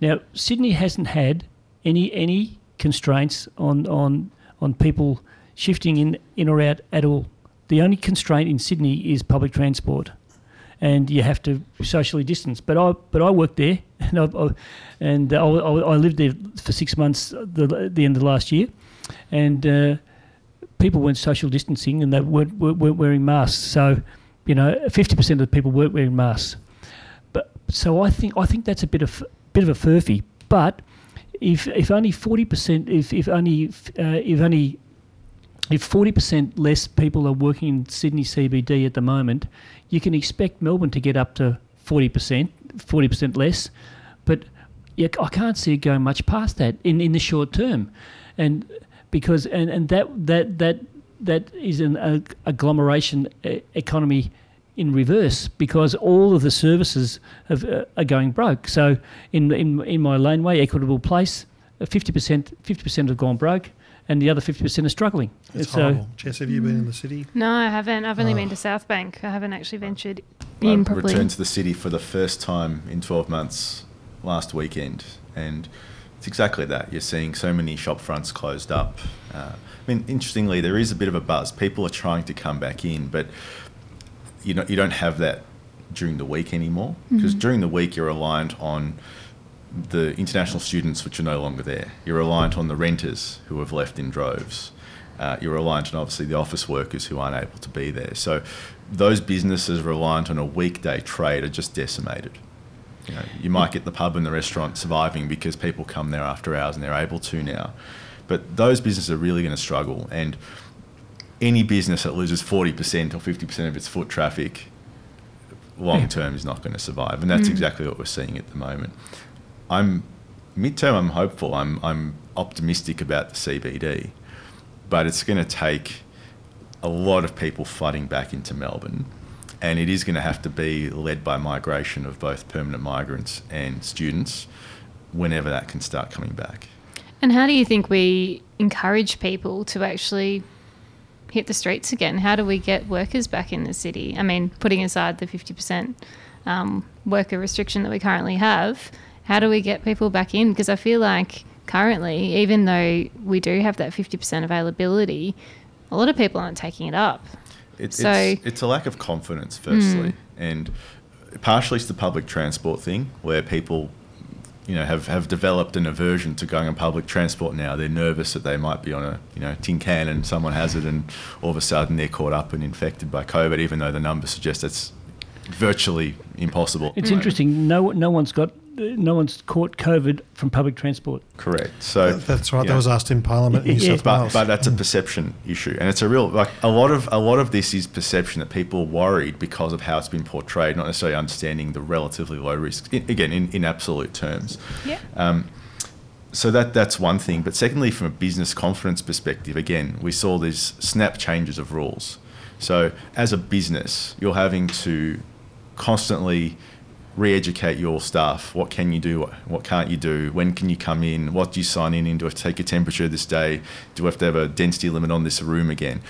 Now Sydney hasn't had any any constraints on on on people shifting in in or out at all. The only constraint in Sydney is public transport, and you have to socially distance. But I but I worked there, and I, I and I, I lived there for six months the the end of last year, and uh, people weren't social distancing and they weren't weren't weren't wearing masks. So you know, fifty percent of the people weren't wearing masks. But so I think I think that's a bit of bit of a furphy. But if if only forty percent, if if only uh, if only if forty percent less people are working in Sydney CBD at the moment, you can expect Melbourne to get up to forty percent, forty percent less. But yeah, I can't see it going much past that in, in the short term, and because and, and that that that that is an agglomeration e- economy in reverse because all of the services have, uh, are going broke. So in in in my laneway, Equitable Place, uh, fifty percent fifty percent have gone broke, and the other fifty percent are struggling. It's So- horrible. Jess, have you been in the city? No, I haven't. I've only Oh. been to South Bank. I haven't actually ventured in I properly. returned to the city for the first time in 12 months last weekend, and it's exactly that. You're seeing so many shop fronts closed up. Uh, I mean, interestingly, there is a bit of a buzz. People are trying to come back in, but you know, you don't have that during the week anymore because during the week you're reliant on the international students which are no longer there. You're reliant on the renters who have left in droves. Uh, you're reliant on obviously the office workers who aren't able to be there. So those businesses reliant on a weekday trade are just decimated. You, know, you might get the pub and the restaurant surviving because people come there after hours and they're able to now. But those businesses are really going to struggle. And any business that loses 40% or 50% of its foot traffic long term is not going to survive. And that's exactly what we're seeing at the moment. I'm midterm, I'm hopeful. I'm, I'm optimistic about the CBD, but it's going to take a lot of people flooding back into Melbourne. And it is going to have to be led by migration of both permanent migrants and students whenever that can start coming back. And how do you think we encourage people to actually hit the streets again? How do we get workers back in the city? I mean, putting aside the 50% um, worker restriction that we currently have, how do we get people back in? Because I feel like currently, even though we do have that 50% availability, a lot of people aren't taking it up. It, So- it's, it's a lack of confidence, firstly, hmm. and partially it's the public transport thing where people, you know, have, have developed an aversion to going on public transport now. They're nervous that they might be on a you know tin can and someone has it, and all of a sudden they're caught up and infected by COVID, even though the numbers suggest it's virtually impossible. It's interesting. No, no one's got, no one's caught COVID from public transport. Correct. So That's right. yeah. That was asked in Parliament in New Yeah. South but, Wales. but that's a perception issue, and it's a real like a lot of a lot of this is perception that people are worried because of how it's been portrayed, not necessarily understanding the relatively low risks. In, again, in, in absolute terms. Yeah. Um, so that that's one thing. But secondly, from a business confidence perspective, again, we saw these snap changes of rules. So as a business, you're having to constantly re-educate your staff. What can you do? What can't you do? When can you come in? What do you sign in? in? Do I have to take a temperature this day? Do I have to have a density limit on this room again?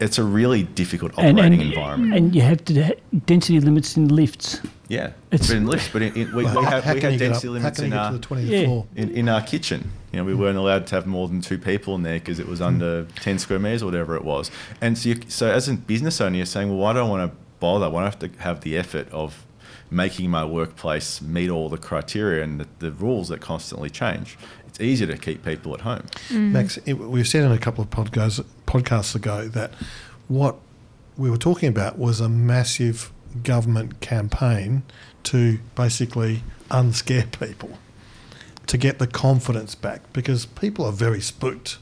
It's a really difficult operating and, environment. and you have to ha- density limits in lifts. yeah, it's- it's been lifts, but in, in, we, Well, we, have, we can had density up- limits in our the 20th Yeah. in, in our kitchen. You know, we weren't allowed to have more than two people in there because it was hmm. under 10 square meters or whatever it was. And so, you, so as a business owner, you're saying, well, why do I want to bother? Why do I have to have the effort of making my workplace meet all the criteria and the, the rules that constantly change? It's easier to keep people at home. Mm. Max, it, we've said in a couple of podcasts, podcasts ago that what we were talking about was a massive government campaign to basically unscare people, to get the confidence back, because people are very spooked.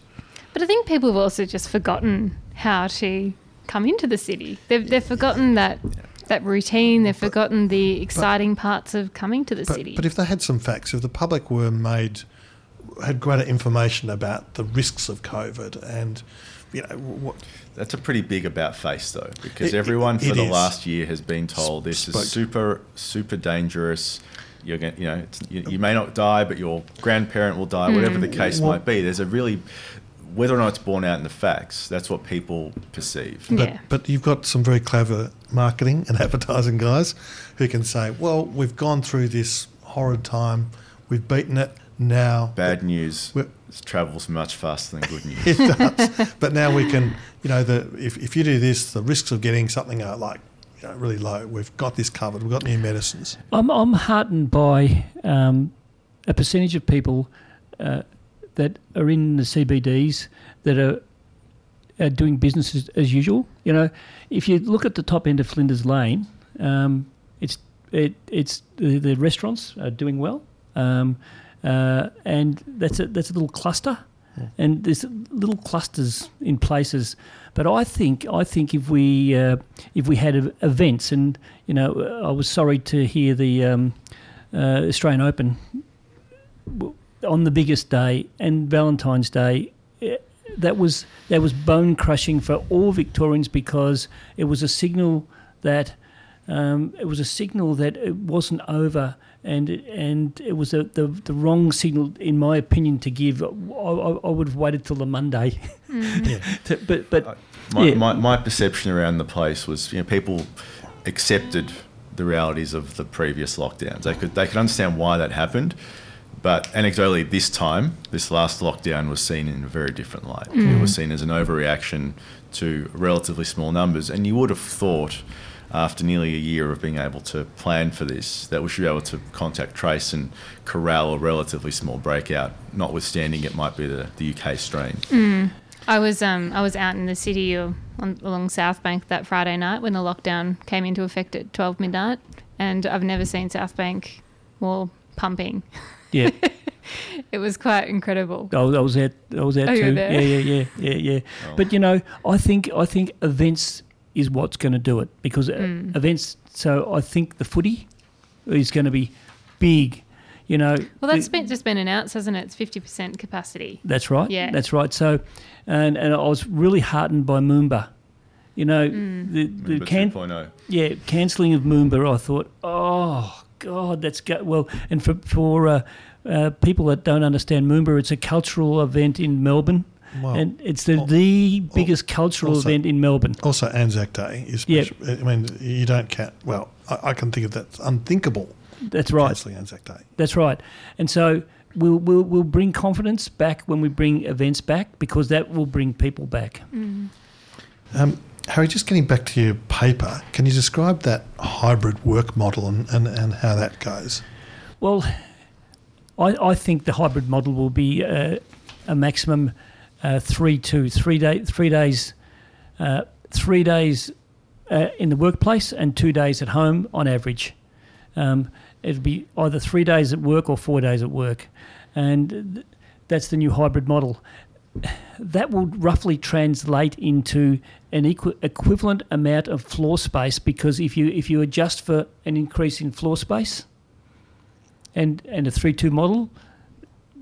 But I think people have also just forgotten how to come into the city. They've, they've forgotten that that routine. They've forgotten the exciting parts of coming to the But, city. but if they had some facts, if the public were made, had greater information about the risks of COVID and, you know, what, That's a pretty big about face, though, because It- everyone it for the is. last year has been told this Spoke. is super, super dangerous. You're going, you know, it's, you, you may not die, but your grandparent will die, whatever mm. the case Well- might be. There's a really, whether or not it's borne out in the facts, that's what people perceive. But, Yeah. but you've got some very clever marketing and advertising guys who can say, well, we've gone through this horrid time, we've beaten it, now. Bad news travels much faster than good news. It does. but now we can, you know, the, if, if you do this, the risks of getting something are like you know, really low. We've got this covered. We've got new medicines. I'm, I'm heartened by um, a percentage of people uh, that are in the CBDs that are, are doing business as, as usual. You know, if you look at the top end of Flinders Lane, um, it's it, it's the, the restaurants are doing well, um, uh, and that's a that's a little cluster, and there's little clusters in places. But I think I think if we uh, if we had events, and you know, I was sorry to hear the um, uh, Australian Open w- on the biggest day and Valentine's Day. eh, That was that was bone crushing for all Victorians because it was a signal that um, it was a signal that it wasn't over, and it- and it was a, the the wrong signal, in my opinion, to give. I, I, I would have waited till the Monday, Yeah. to, but but Uh, my, Yeah. my, my perception around the place was, you know, people accepted the realities of the previous lockdowns. They could they could understand why that happened, but anecdotally, this time, this last lockdown was seen in a very different light. It was seen as an overreaction to relatively small numbers, and you would have thought. After nearly a year of being able to plan for this, that we should be able to contact trace and corral a relatively small breakout, notwithstanding it might be the, the UK strain. I was um I was out in the city or on, along South Bank that Friday night when the lockdown came into effect at twelve midnight, and I've never seen South Bank more pumping. Yeah, It was quite incredible. I was, I was out. I was out Oh, you were too. there? Yeah, yeah, yeah, yeah, yeah. Oh. But you know, I think I think events is what's going to do it because uh, Mm. events. So I think the footy is going to be big. You know. Well, that's the- been, just been announced, hasn't it? It's 50% capacity. That's right. Yeah. That's right. So, and and I was really heartened by Moomba. You know, Mm. the the Remember can 2.0. yeah cancelling of Moomba. I thought, oh God, that's go well. And for for uh, uh, people that don't understand Moomba, it's a cultural event in Melbourne, Well, and it's the al- the biggest cultural also- event in Melbourne. also Anzac Day is. Yeah. I mean, you don't count. Well, I, I can think of that's unthinkable. That's right. Cancelling Anzac Day. That's right. And so we'll, we'll, we'll bring confidence back when we bring events back because that will bring people back. Um, Harry, just getting back to your paper, can you describe that hybrid work model and, and, and how that goes? Well, I, I think the hybrid model will be uh, a maximum uh, three to three day three days, uh, three days uh, in the workplace and two days at home on average. Um, it'll be either three days at work or four days at work, and th- that's the new hybrid model. That will roughly translate into an equi- equivalent amount of floor space because if you if you adjust for an increase in floor space, and and a three two model,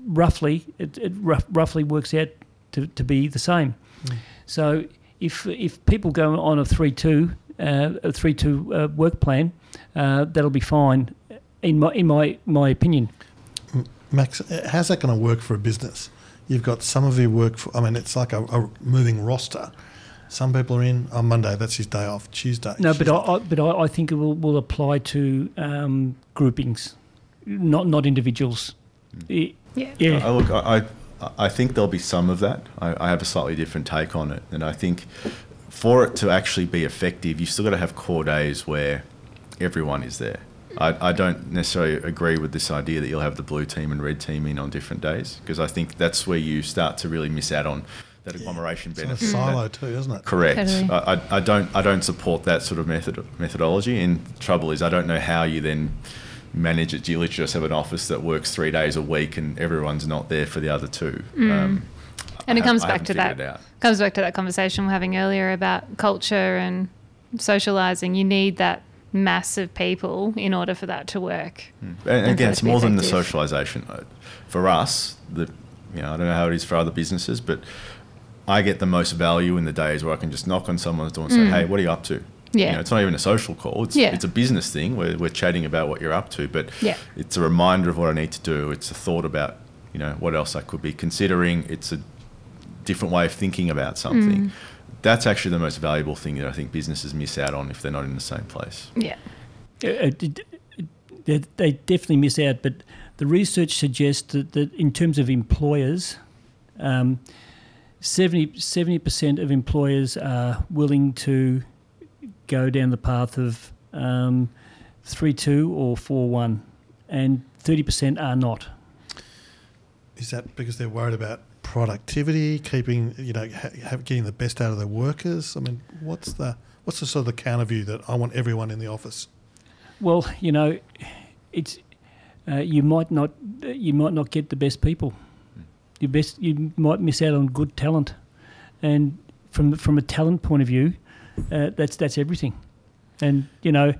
roughly it, it rough, roughly works out to, to be the same. Mm. So if if people go on a three two uh, a three two uh, work plan, uh, that'll be fine, in my in my my opinion. Max, uh, how's that going to work for a business? You've got some of your work, for, I mean, it's like a, a moving roster. Some people are in on Monday, that's his day off. Tuesday. No, she's but I. I but I, I think it will, will apply to um, groupings, not not individuals. I- Yeah. yeah. I look, I, I- I think there'll be some of that. I, I have a slightly different take on it, and I think for it to actually be effective, you've still got to have core days where everyone is there. I, I don't necessarily agree with this idea that you'll have the blue team and red team in on different days because I think that's where you start to really miss out on that agglomeration It's a benefit. silo too, isn't it? Correct. Totally. I, I- I don't. I don't support that sort of method methodology. And the trouble is, I don't know how you then manage it. Do you literally just have an office that works three days a week and everyone's not there for the other two? Um, And it I ha- comes I back haven't to that. it. Comes back to that conversation we're having earlier about culture and socializing. You need that mass of people in order for that to work. And for again, it's more than the socialization. Uh, For us, the you know, I don't know how it is for other businesses, but I get the most value in the days where I can just knock on someone's door and say, "Hey, what are you up to?" Mm. Yeah. You know, it's not even a social call. It's Yeah. it's a business thing where we're chatting about what you're up to, but Yeah. it's a reminder of what I need to do. It's a thought about you know what else I could be considering. It's a different way of thinking about something. Mm. That's actually the most valuable thing that I think businesses miss out on if they're not in the same place. Yeah. Uh, it- it- they, they definitely miss out. But the research suggests that, that in terms of employers, um, 70 percent of employers are willing to go down the path of um, three two or four one, and thirty percent are not. Is that because they're worried about productivity, keeping, you know, ha- have, getting the best out of their workers? I mean, what's the what's the sort of the counter view that I want everyone in the office? Well, you know, it's uh, you might not you might not get the best people. You best you might miss out on good talent, and from from a talent point of view, uh, that's that's everything. And you know,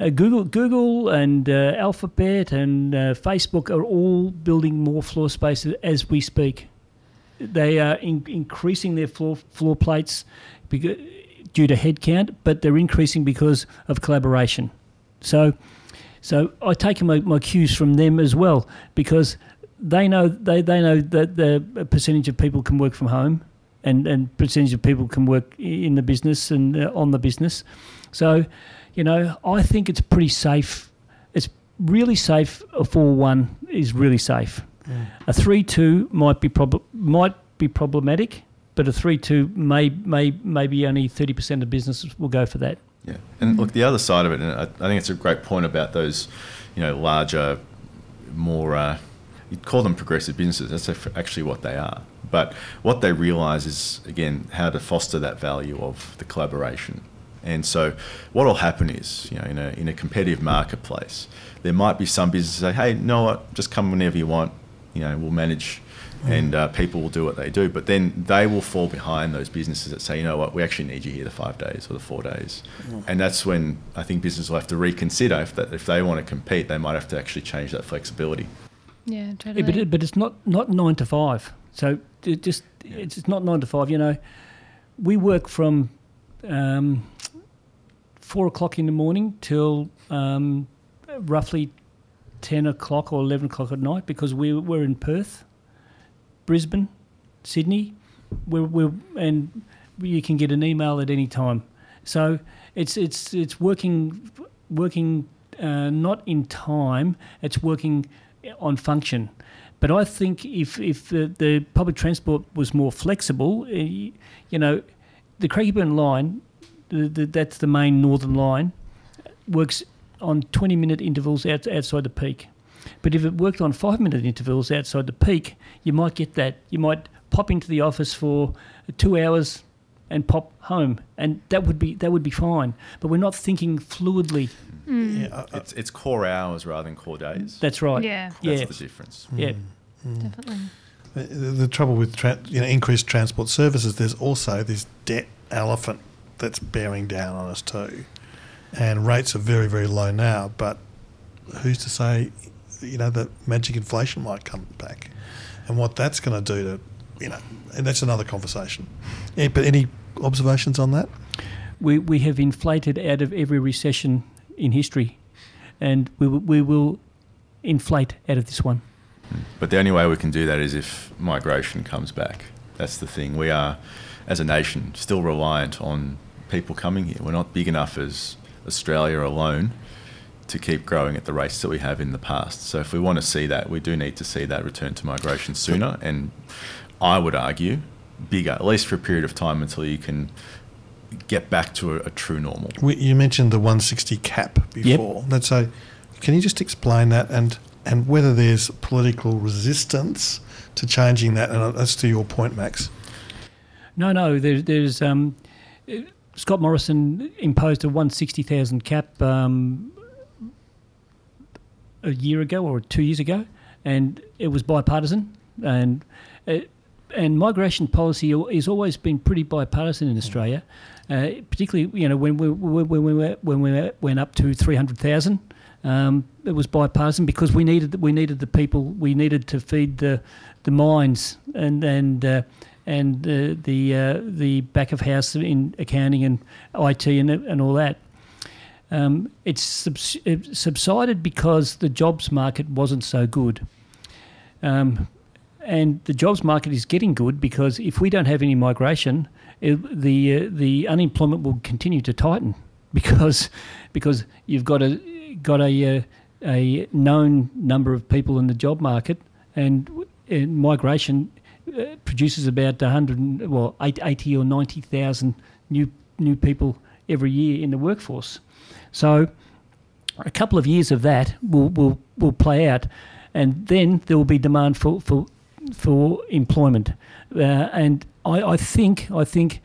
uh, Google Google and uh, Alphabet and uh, Facebook are all building more floor space as we speak. They are in, increasing their floor floor plates because, due to headcount, but they're increasing because of collaboration. So, so I take my, my cues from them as well because they know they, they know that the percentage of people can work from home, and and percentage of people can work in the business and uh, on the business. So, you know, I think it's pretty safe. It's really safe. A four one is really safe. A three two might be prob- might be problematic, but a three two may may maybe only thirty percent of businesses will go for that. Yeah, and look, the other side of it, and I, I think it's a great point about those, you know, larger, more, uh, you'd call them progressive businesses. That's actually what they are. But what they realise is, again, how to foster that value of the collaboration. And so, what will happen is, you know, in a, in a competitive marketplace, there might be some businesses say, hey, you know what, just come whenever you want, you know, we'll manage and uh, people will do what they do. But then they will fall behind those businesses that say, you know what, we actually need you here the five days or the four days. And that's when I think businesses will have to reconsider if, that, if they want to compete, they might have to actually change that flexibility. Yeah, Yeah, totally. but it, but it's not not nine to five. So it just it's it's not nine to five. You know, we work from um, four o'clock in the morning till um, roughly ten o'clock or eleven o'clock at night because we we're in Perth, Brisbane, Sydney. We're, we're and you can get an email at any time. So it's it's it's working working uh, not in time. It's working on function. But I think if if the, the public transport was more flexible, uh, you know, the Craigieburn line, the, the, that's the main northern line, works on 20 minute intervals out, outside the peak. But if it worked on five minute intervals outside the peak, you might get that. You might pop into the office for two hours and pop home, and that would be that would be fine. But we're not thinking fluidly. Mm. Yeah, uh, I- I- It's, it's core hours rather than core days. That's right. Yeah, That's yeah. Mm. Mm. the difference. Yeah. definitely. The, the trouble with tra- you know increased transport services, there's also this debt elephant that's bearing down on us too, and rates are very very low now. But who's to say, you know, that magic inflation might come back, and what that's going to do to, you know, and that's another conversation. But any observations on that? we, we have inflated out of every recession in history, and we, we will inflate out of this one. But the only way we can do that is if migration comes back. That's the thing. We are, as a nation, still reliant on people coming here. We're not big enough as Australia alone to keep growing at the rates that we have in the past. So if we want to see that, we do need to see that return to migration sooner. And I would argue bigger, at least for a period of time until you can get back to a, a true normal. We, you mentioned the 160 cap before. That's so. Can you just explain that and and whether there's political resistance to changing that? And that's to your point, Max. No, no, there, there's um, uh, Scott Morrison imposed a 160,000 cap um, a year ago or two years ago, and it was bipartisan. And uh, and migration policy has always been pretty bipartisan in Australia, uh, particularly you know when we when we when we, went up to 300,000. Um, it was bipartisan because we needed we needed the people we needed to feed the the mines and and uh, and uh, the uh, the back of house in accounting and IT and and all that. Um, it's subs- it subsided because the jobs market wasn't so good. Um, and the jobs market is getting good because if we don't have any migration, it, the uh, the unemployment will continue to tighten because because you've got a got a uh, a known number of people in the job market, and, and migration produces about 100 well 80 or 90,000 new new people every year in the workforce. So a couple of years of that will will, will play out, and then there will be demand for for for employment. Uh, and I, I think I think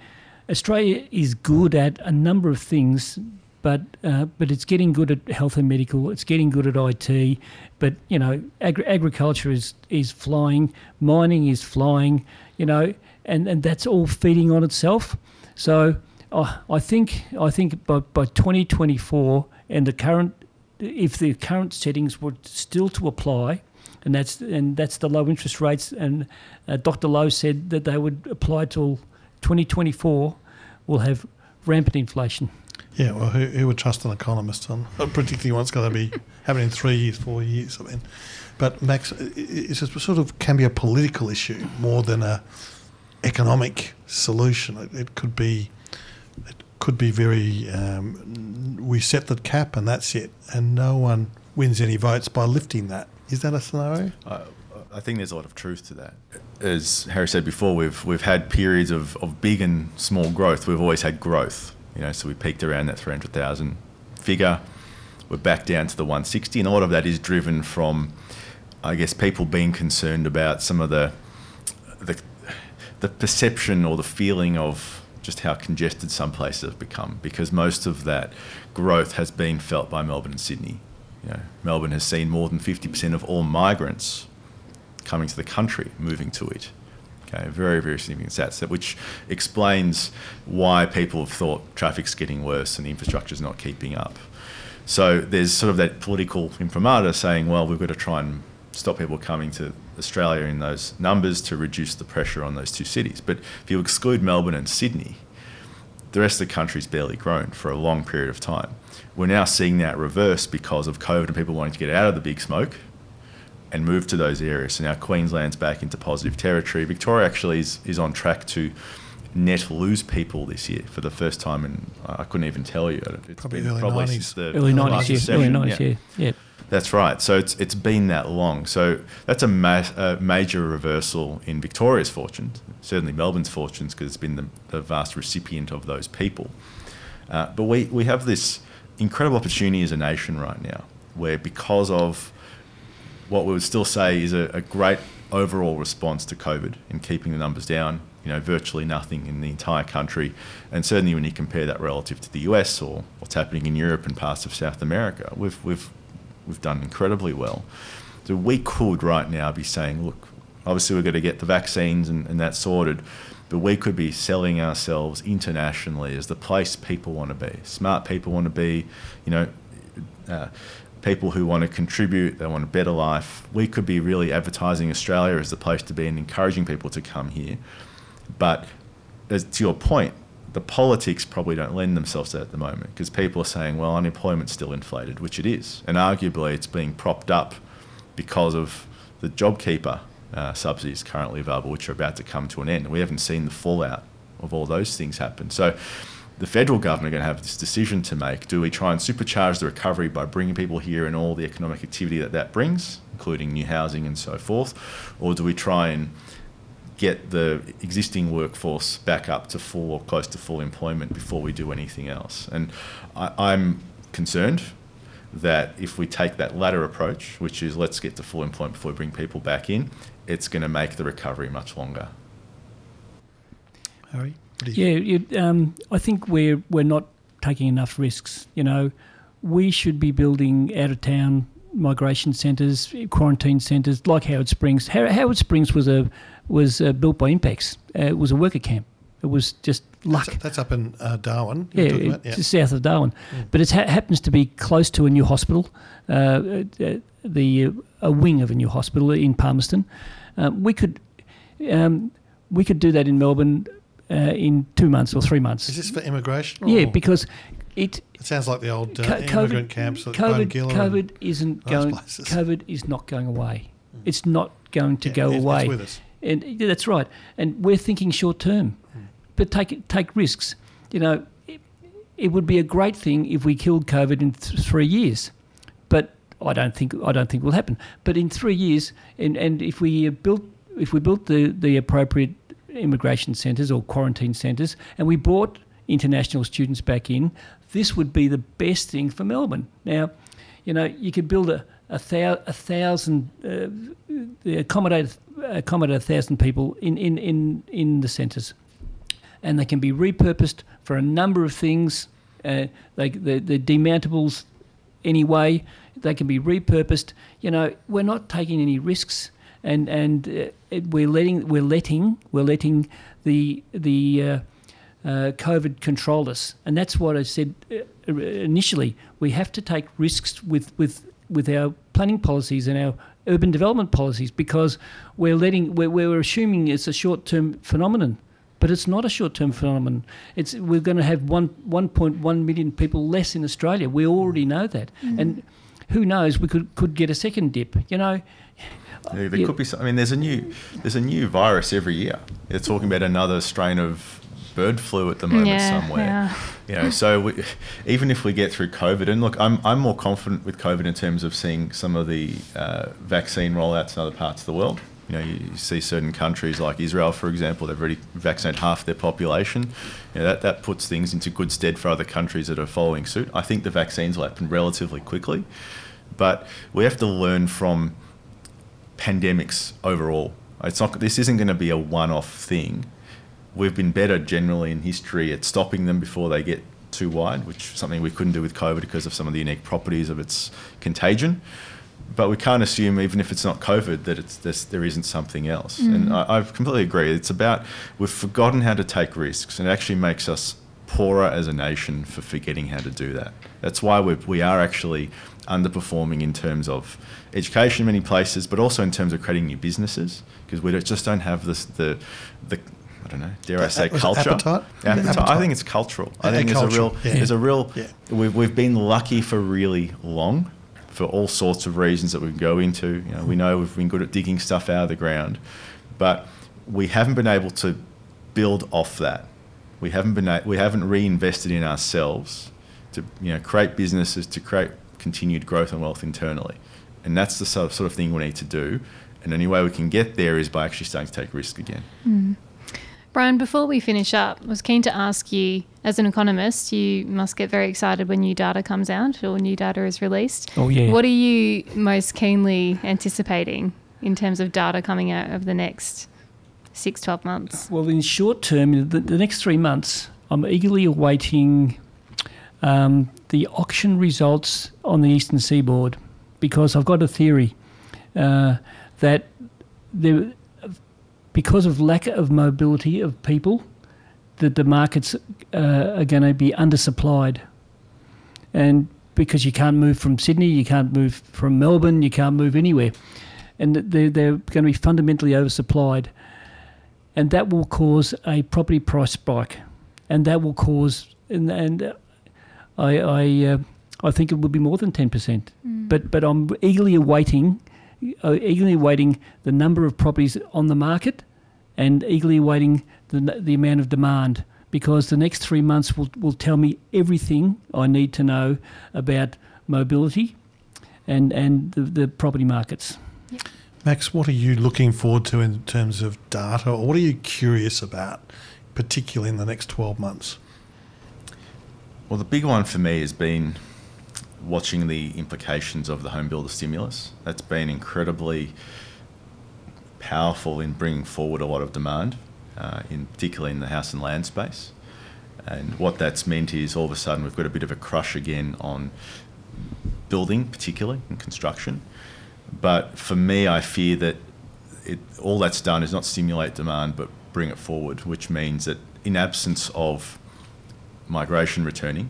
Australia is good at a number of things, but uh, but it's getting good at health and medical. It's getting good at IT, but you know agri- agriculture is is flying, mining is flying, you know, and, and that's all feeding on itself. So uh, I think I think by by 2024 and the current if the current settings were still to apply, and that's and that's the low interest rates, and uh, Dr. Lowe said that they would apply till 2024, we'll have rampant inflation. Yeah, well, who, who would trust an economist on predicting what's going to be happening in three years, four years? I mean, but Max, i- i- it's a sort of can be a political issue more than a economic solution. It, it could be, it could be very. Um, we set the cap and that's it, and no one wins any votes by lifting that. Is that a scenario? I, I think there's a lot of truth to that. As Harry said before, we've we've had periods of, of big and small growth. We've always had growth, you know. So we peaked around that 300,000 figure. We're back down to the 160, and a lot of that is driven from, I guess, people being concerned about some of the the the perception or the feeling of just how congested some places have become because most of that growth has been felt by Melbourne and Sydney. You know, Melbourne has seen more than 50% of all migrants coming to the country moving to it. Okay, very, very significant stats, which explains why people have thought traffic's getting worse and the infrastructure's not keeping up. So there's sort of that political imprimatur saying, well, we've got to try and stop people coming to Australia in those numbers to reduce the pressure on those two cities. But if you exclude Melbourne and Sydney, the rest of the country's barely grown for a long period of time. We're now seeing that reverse because of COVID and people wanting to get out of the big smoke and move to those areas. So now Queensland's back into positive territory. Victoria actually is, is on track to net lose people this year for the first time in I couldn't even tell you. It's Probably been early probably 90s. since the Early nineties, last yeah. Early nineties, yeah. yeah. That's right. So it's it's been that long. So that's a, ma- a major reversal in Victoria's fortunes, certainly Melbourne's fortunes, because it's been the, the vast recipient of those people. Uh, but we, we have this incredible opportunity as a nation right now, where because of what we would still say is a, a great overall response to COVID in keeping the numbers down, you know, virtually nothing in the entire country. And certainly when you compare that relative to the US or what's happening in Europe and parts of South America, we've, we've, we've done incredibly well. So we could right now be saying, look, obviously we're going to get the vaccines and, and that sorted, but we could be selling ourselves internationally as the place people want to be. Smart people want to be, you know, uh, people who want to contribute, they want a better life. We could be really advertising Australia as the place to be and encouraging people to come here. But as to your point, the politics probably don't lend themselves to that at the moment because people are saying, well, unemployment's still inflated, which it is. And arguably it's being propped up because of the JobKeeper uh, subsidies currently available, which are about to come to an end. We haven't seen the fallout of all those things happen. So the federal government are going to have this decision to make. Do we try and supercharge the recovery by bringing people here and all the economic activity that that brings, including new housing and so forth? Or do we try and get the existing workforce back up to full or close to full employment before we do anything else? And I, I'm concerned that if we take that latter approach, which is let's get to full employment before we bring people back in, it's going to make the recovery much longer. Harry? What do you Yeah, you, um, I think we're we're not taking enough risks. You know, we should be building out of town migration centres, quarantine centres like Howard Springs. How- Howard Springs was a was uh, built by Inpex. Uh, it was a worker camp. It was just luck. That's, that's up in uh, Darwin. Yeah, just south of Darwin, but it ha- happens to be close to a new hospital, uh, uh, the uh, a wing of a new hospital in Palmerston. Um, we could um, we could do that in Melbourne uh, in two months or three months. Is this for immigration? yeah, because it it sounds like the old uh, co- immigrant camps at COVID, COVID isn't going. places. COVID is not going away. It's not going to Yeah, go it- it's away. with us. And yeah, that's right. And we're thinking short term, but take take risks. You know, it, it would be a great thing if we killed COVID in th- three years, but I don't think I don't think will happen. But in three years, and, and if we uh, built if we built the the appropriate immigration centres or quarantine centres, and we brought international students back in, this would be the best thing for Melbourne. Now, you know, you could build a a, thou, a thousand, uh, accommodate accommodate a thousand people in in in in the centres, and they can be repurposed for a number of things. Uh, they the the demountables anyway. They can be repurposed. You know, we're not taking any risks, and and uh, it, we're letting we're letting we're letting the the uh, uh, COVID control us, and that's what I said uh, initially. We have to take risks with with with our planning policies and our urban development policies because we're letting we're, we're assuming it's a short term phenomenon. But it's not a short-term phenomenon. It's we're going to have one 1.1 million people less in Australia. We already know that, and who knows? We could could get a second dip. You know, Yeah, there Yeah. could be. Some, I mean, there's a new there's a new virus every year. They're talking about another strain of bird flu at the moment Yeah, somewhere. yeah. You know, so we, even if we get through COVID, and look, I'm I'm more confident with COVID in terms of seeing some of the uh, vaccine rollouts in other parts of the world. You know, you, you see certain countries like Israel, for example, they've already vaccinated half their population. You know, that that puts things into good stead for other countries that are following suit. I think the vaccines will happen relatively quickly, but we have to learn from pandemics overall. It's not. This isn't going to be a one-off thing. we've been better generally in history at stopping them before they get too wide, which is something we couldn't do with COVID because of some of the unique properties of its contagion. But we can't assume, even if it's not COVID, that it's this, there isn't something else. And mm. I, I completely agree. It's about we've forgotten how to take risks, and it actually makes us poorer as a nation for forgetting how to do that. That's why we're, we are actually underperforming in terms of education in many places, but also in terms of creating new businesses because we just don't have this the the I don't know dare I say culture appetite? Appetite. I think it's cultural. I think there's a real yeah. there's a real Yeah. we've, we've been lucky for really long for all sorts of reasons that we can go into. You know, we know we've been good at digging stuff out of the ground, but we haven't been able to build off that. We haven't been a- we haven't reinvested in ourselves to you know create businesses to create continued growth and wealth internally, and that's the sort of, sort of thing we need to do. And the only way we can get there is by actually starting to take risk again. Brian, before we finish up, I was keen to ask you, as an economist, you must get very excited when new data comes out or new data is released. Oh, yeah. What are you most keenly anticipating in terms of data coming out over the next six, 12 months? Well, in short term, the, the next three months, I'm eagerly awaiting um, the auction results on the eastern seaboard because I've got a theory uh, that there, because of lack of mobility of people, that the markets uh, are going to be undersupplied, and because you can't move from Sydney, you can't move from Melbourne, you can't move anywhere, and they're, they're going to be fundamentally oversupplied. And that will cause a property price spike, and that will cause and and I I uh, I think it will be more than ten percent. But but I'm eagerly awaiting, uh, eagerly awaiting the number of properties on the market, and eagerly awaiting the the amount of demand because the next three months will will tell me everything I need to know about mobility, and and the, the property markets. Max, what are you looking forward to in terms of data, or what are you curious about, particularly in the next 12 months? Well, the big one for me has been watching the implications of the home builder stimulus. That's been incredibly powerful in bringing forward a lot of demand, uh, in particularly in the house and land space. And what that's meant is all of a sudden we've got a bit of a crush again on building, particularly in construction. But for me, I fear that it, all that's done is not stimulate demand, but bring it forward, which means that in absence of migration returning,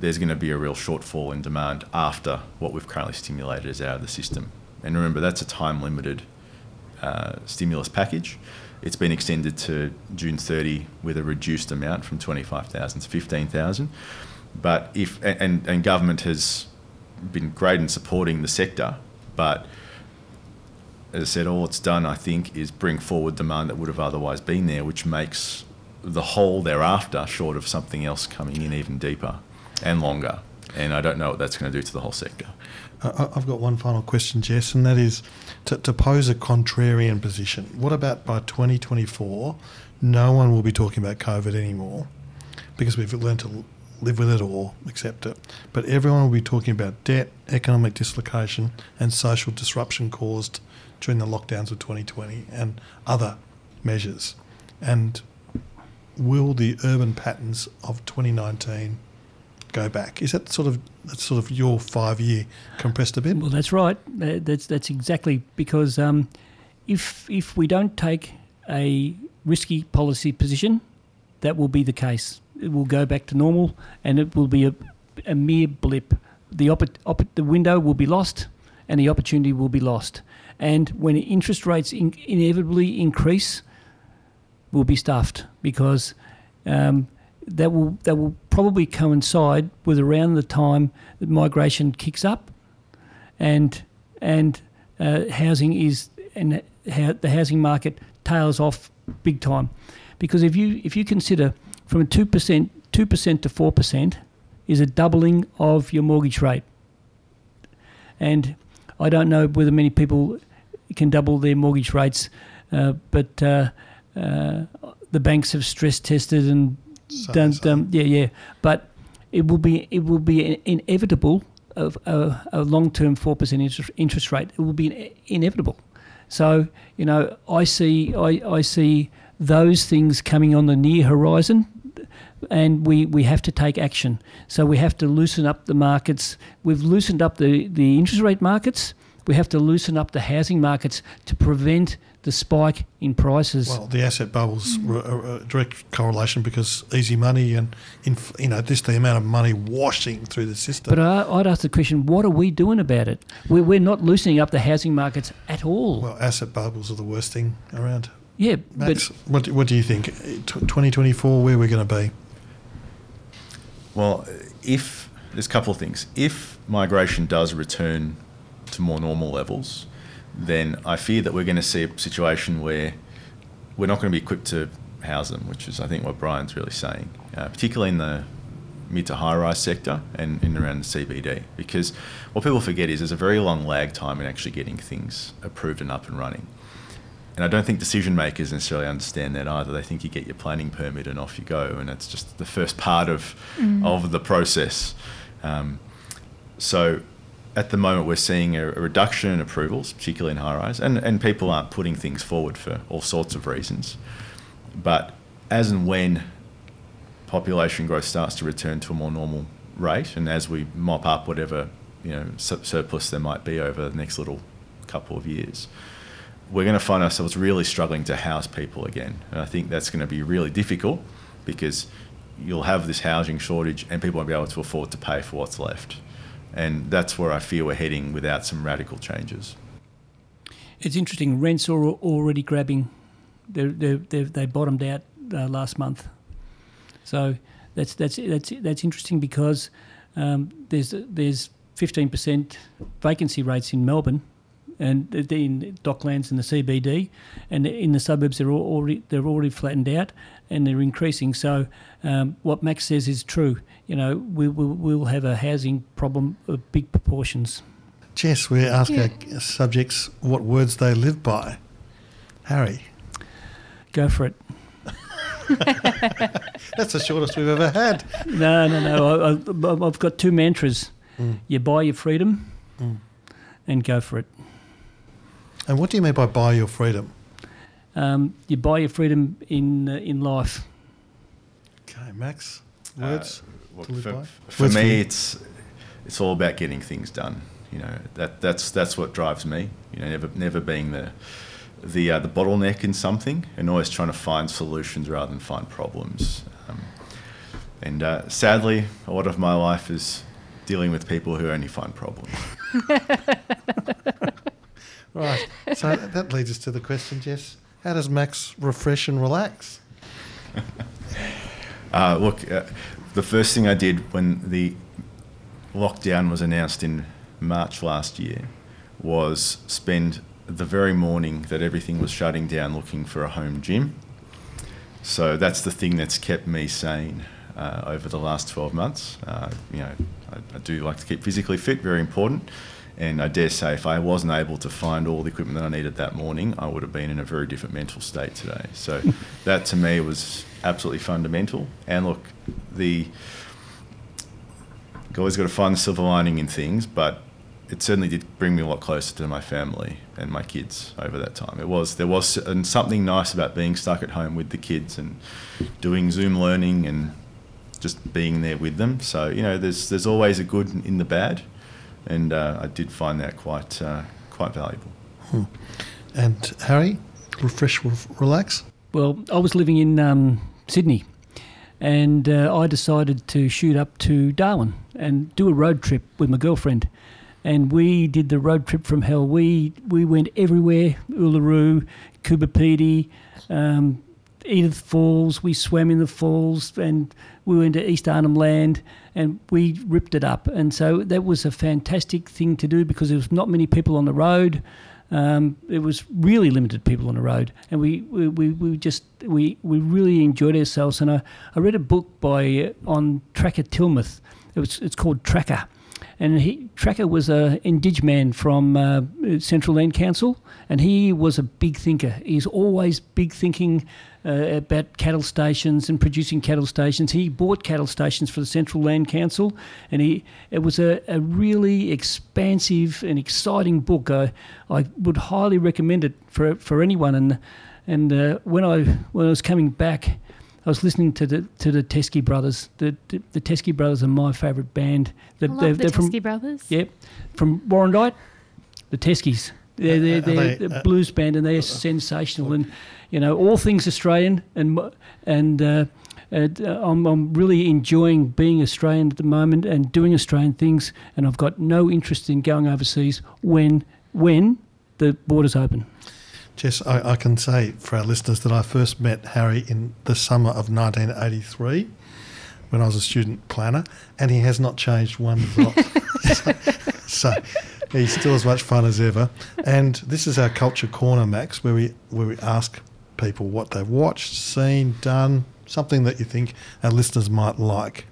there's going to be a real shortfall in demand after what we've currently stimulated is out of the system. And remember, that's a time limited uh, stimulus package. It's been extended to June 30 with a reduced amount from 25,000 to 15,000. But if, and, and government has been great in supporting the sector, but as I said, all it's done, I think, is bring forward demand that would have otherwise been there, which makes the hole thereafter short of something else coming in even deeper and longer. And I don't know what that's going to do to the whole sector. Uh, I've got one final question, Jess, and that is to, to pose a contrarian position. What about by 2024, no one will be talking about COVID anymore because we've learned to live with it or accept it. But everyone will be talking about debt, economic dislocation, and social disruption caused during the lockdowns of 2020 and other measures. And will the urban patterns of 2019 go back? Is that sort of that's sort of your five year compressed a bit? Well, that's right. That's that's exactly because um, if if we don't take a risky policy position, that will be the case. It will go back to normal, and it will be a, a mere blip. The oppo- oppo- the window will be lost, and the opportunity will be lost. And when interest rates in- inevitably increase, will be stuffed because um, that will that will probably coincide with around the time that migration kicks up, and and uh, housing is and the housing market tails off big time, because if you if you consider from a two percent two percent to four percent is a doubling of your mortgage rate, and I don't know whether many people can double their mortgage rates, uh, but uh, uh, the banks have stress tested and So- done, so- yeah yeah, but it will be it will be inevitable of a, a long term four percent interest, interest rate. It will be inevitable. So you know, I see I, I see those things coming on the near horizon. And we, we have to take action. So we have to loosen up the markets. We've loosened up the, the interest rate markets. We have to loosen up the housing markets to prevent the spike in prices. Well, the asset bubbles hmm. were a, a direct correlation because easy money and inf- you know just the amount of money washing through the system. But I, I'd ask the question: What are we doing about it? We're, we're not loosening up the housing markets at all. well, asset bubbles are the worst thing around. yeah, Max, what, what do you think? Twenty twenty four, where we're going to be? Well, if there's a couple of things. If migration does return to more normal levels, then I fear that we're going to see a situation where we're not going to be equipped to house them, which is, I think, what Brian's really saying, uh, particularly in the mid to high rise sector and in around the CBD. Because what people forget is there's a very long lag time in actually getting things approved and up and running. And I don't think decision makers necessarily understand that either. They think you get your planning permit and off you go, and that's just the first part of of the process. Um, so at the moment, we're seeing a, a reduction in approvals, particularly in high rise, and, and people aren't putting things forward for all sorts of reasons. But as and when population growth starts to return to a more normal rate, and as we mop up whatever you know su- surplus there might be over the next little couple of years, we're going to find ourselves really struggling to house people again. And I think that's going to be really difficult because you'll have this housing shortage and people won't be able to afford to pay for what's left. And that's where I fear we're heading without some radical changes. It's interesting. Rents are already grabbing. They're, they're, they're, they bottomed out uh, last month. So that's that's that's that's interesting because um, there's there's 15% vacancy rates in Melbourne, and in Docklands and the CBD, and in the suburbs they're already they're already flattened out and they're increasing. So um, what Max says is true. You know, we will we'll have a housing problem of big proportions. Jess, we ask Yeah. our subjects what words they live by. Harry, Go for it. that's the shortest we've ever had. No, no, no. I, I, I've got two mantras. Mm. You buy your freedom Mm. and go for it. And what do you mean by buy your freedom? Um, you buy your freedom in uh, in life. Okay, Max, words. Uh, look, to live for, by? for Words for me, you. it's it's all about getting things done. You know that that's that's what drives me. You know, never never being the the uh, the bottleneck in something, and always trying to find solutions rather than find problems. Um, and uh, sadly, a lot of my life is dealing with people who only find problems. Right. So that leads us to the question, Jess. How does Max refresh and relax? Uh, look, uh, the first thing I did when the lockdown was announced in March last year was spend the very morning that everything was shutting down looking for a home gym. So that's the thing that's kept me sane uh, over the last 12 months. Uh, you know, I, I do like to keep physically fit, very important. And I dare say, if I wasn't able to find all the equipment that I needed that morning, I would have been in a very different mental state today. So that to me was absolutely fundamental. And look, the you always got to find the silver lining in things, but it certainly did bring me a lot closer to my family and my kids over that time. It was there was and something nice about being stuck at home with the kids and doing Zoom learning and just being there with them. So you know, there's there's always a good in the bad, and uh, I did find that quite uh, quite valuable. And Harry, refresh, ref- relax. Well, I was living in um, Sydney, and uh, I decided to shoot up to Darwin and do a road trip with my girlfriend. And we did the road trip from hell. We we went everywhere: Uluru, Coober Pedy, um, Edith Falls. We swam in the falls, and we went to East Arnhem Land, and we ripped it up. And so that was a fantastic thing to do because there was not many people on the road. Um, it was really limited people on the road, and we we, we, we just we, we really enjoyed ourselves. And I, I read a book by uh, on Tracker Tilmouth. It was it's called Tracker, and he Tracker was a indig man from uh, Central Land Council, and he was a big thinker. He's always big thinking uh, about cattle stations and producing cattle stations. He bought cattle stations for the Central Land Council, and he it was a, a really expansive and exciting book. I I would highly recommend it for for anyone. And And uh, when I when I was coming back, I was listening to the to the Teskey brothers. The the, the Teskey brothers are my favourite band. I They're, love they're, the they're from Teskey brothers. Yep, from Warrandyte, the Teskies. They're, they're, Are they're they, a uh, blues band and they're sensational and you know all things Australian and and uh, and, uh, I'm, I'm really enjoying being Australian at the moment and doing Australian things and I've got no interest in going overseas when when the borders open. Jess, I, I can say for our listeners that I first met Harry in the summer of 1983 when I was a student planner, and he has not changed one drop. so, so he's still as much fun as ever. And this is our culture corner, Max, where we where we ask people what they've watched, seen, done, something that you think our listeners might like.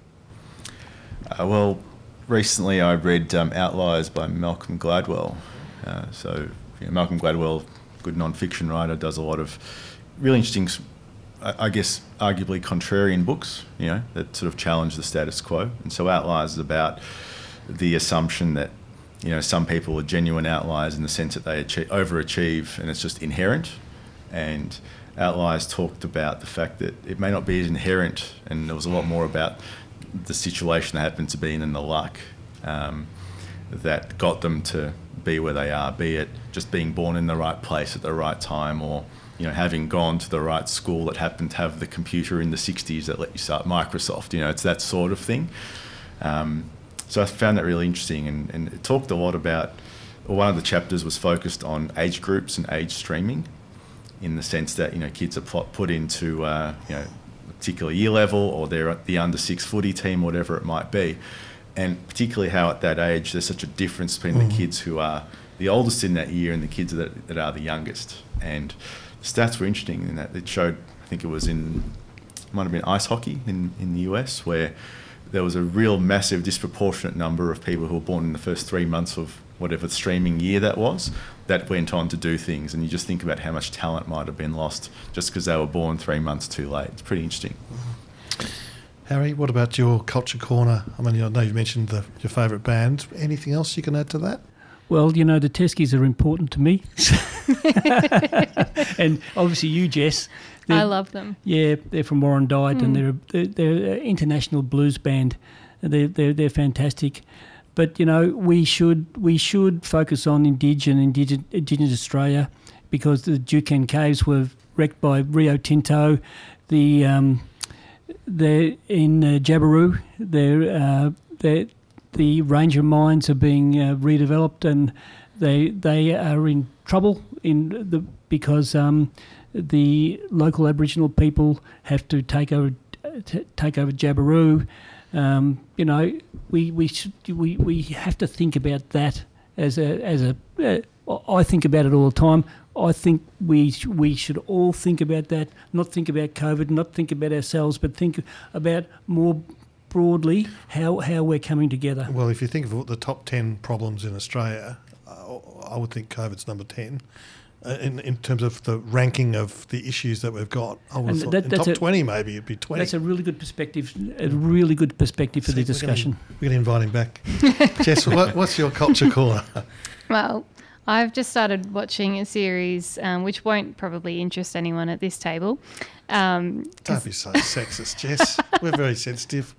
Uh, well, recently I read um, Outliers by Malcolm Gladwell. Uh, so, you know, Malcolm Gladwell, good non-fiction writer, does a lot of really interesting, I guess, arguably contrarian books, you know, that sort of challenge the status quo. And so Outliers is about the assumption that, you know, some people are genuine outliers in the sense that they achieve, overachieve and it's just inherent. And Outliers talked about the fact that it may not be as inherent, and there was a lot more about the situation they happened to be in and the luck um, that got them to be where they are, be it just being born in the right place at the right time or you know having gone to the right school that happened to have the computer in the 60s that let you start Microsoft. You know, it's that sort of thing. Um, so I found that really interesting and, and it talked a lot about, well, one of the chapters was focused on age groups and age streaming in the sense that, you know, kids are put into, uh, you know, a particular year level or they're at the under six footy team, whatever it might be. And particularly how at that age there's such a difference between the mm. kids who are the oldest in that year and the kids that, that are the youngest. And the stats were interesting in that it showed, I think it was in, might have been ice hockey in, in the US, where there was a real massive disproportionate number of people who were born in the first three months of whatever streaming year that was that went on to do things. And you just think about how much talent might have been lost just because they were born three months too late. It's pretty interesting. Mm-hmm. Harry, what about your culture corner? I mean, I know you mentioned the, your favourite band. Anything else you can add to that? Well, you know the Teskies are important to me, and obviously you, Jess. I love them. Yeah, they're from Warrandyte and they're, they're they're an international blues band. They're, they're they're fantastic, but you know we should we should focus on indigenous indigenous, indigenous Australia because the Juukan caves were wrecked by Rio Tinto. The um, they're in uh, Jabiru. Uh, they're, the Ranger mines are being uh, redeveloped, and they they are in trouble in the because um, the local Aboriginal people have to take over t- take over Jabiru. Um, you know, we we we we have to think about that as a as a. I think about it all the time. I think we sh- we should all think about that. Not think about COVID, not think about ourselves, but think about more broadly how how we're coming together. Well, if you think of the top 10 problems in Australia, uh, I would think COVID's number 10. Uh, in, in terms of the ranking of the issues that we've got, I would have And thought that- in that's top a- 20 maybe it'd be 20. That's a really good perspective. A really good perspective for See, the discussion. We're going to invite him back. Jess, what, what's your culture corner? Well, I've just started watching a series um, which won't probably interest anyone at this table um, Don't be so sexist, Jess. We're very sensitive.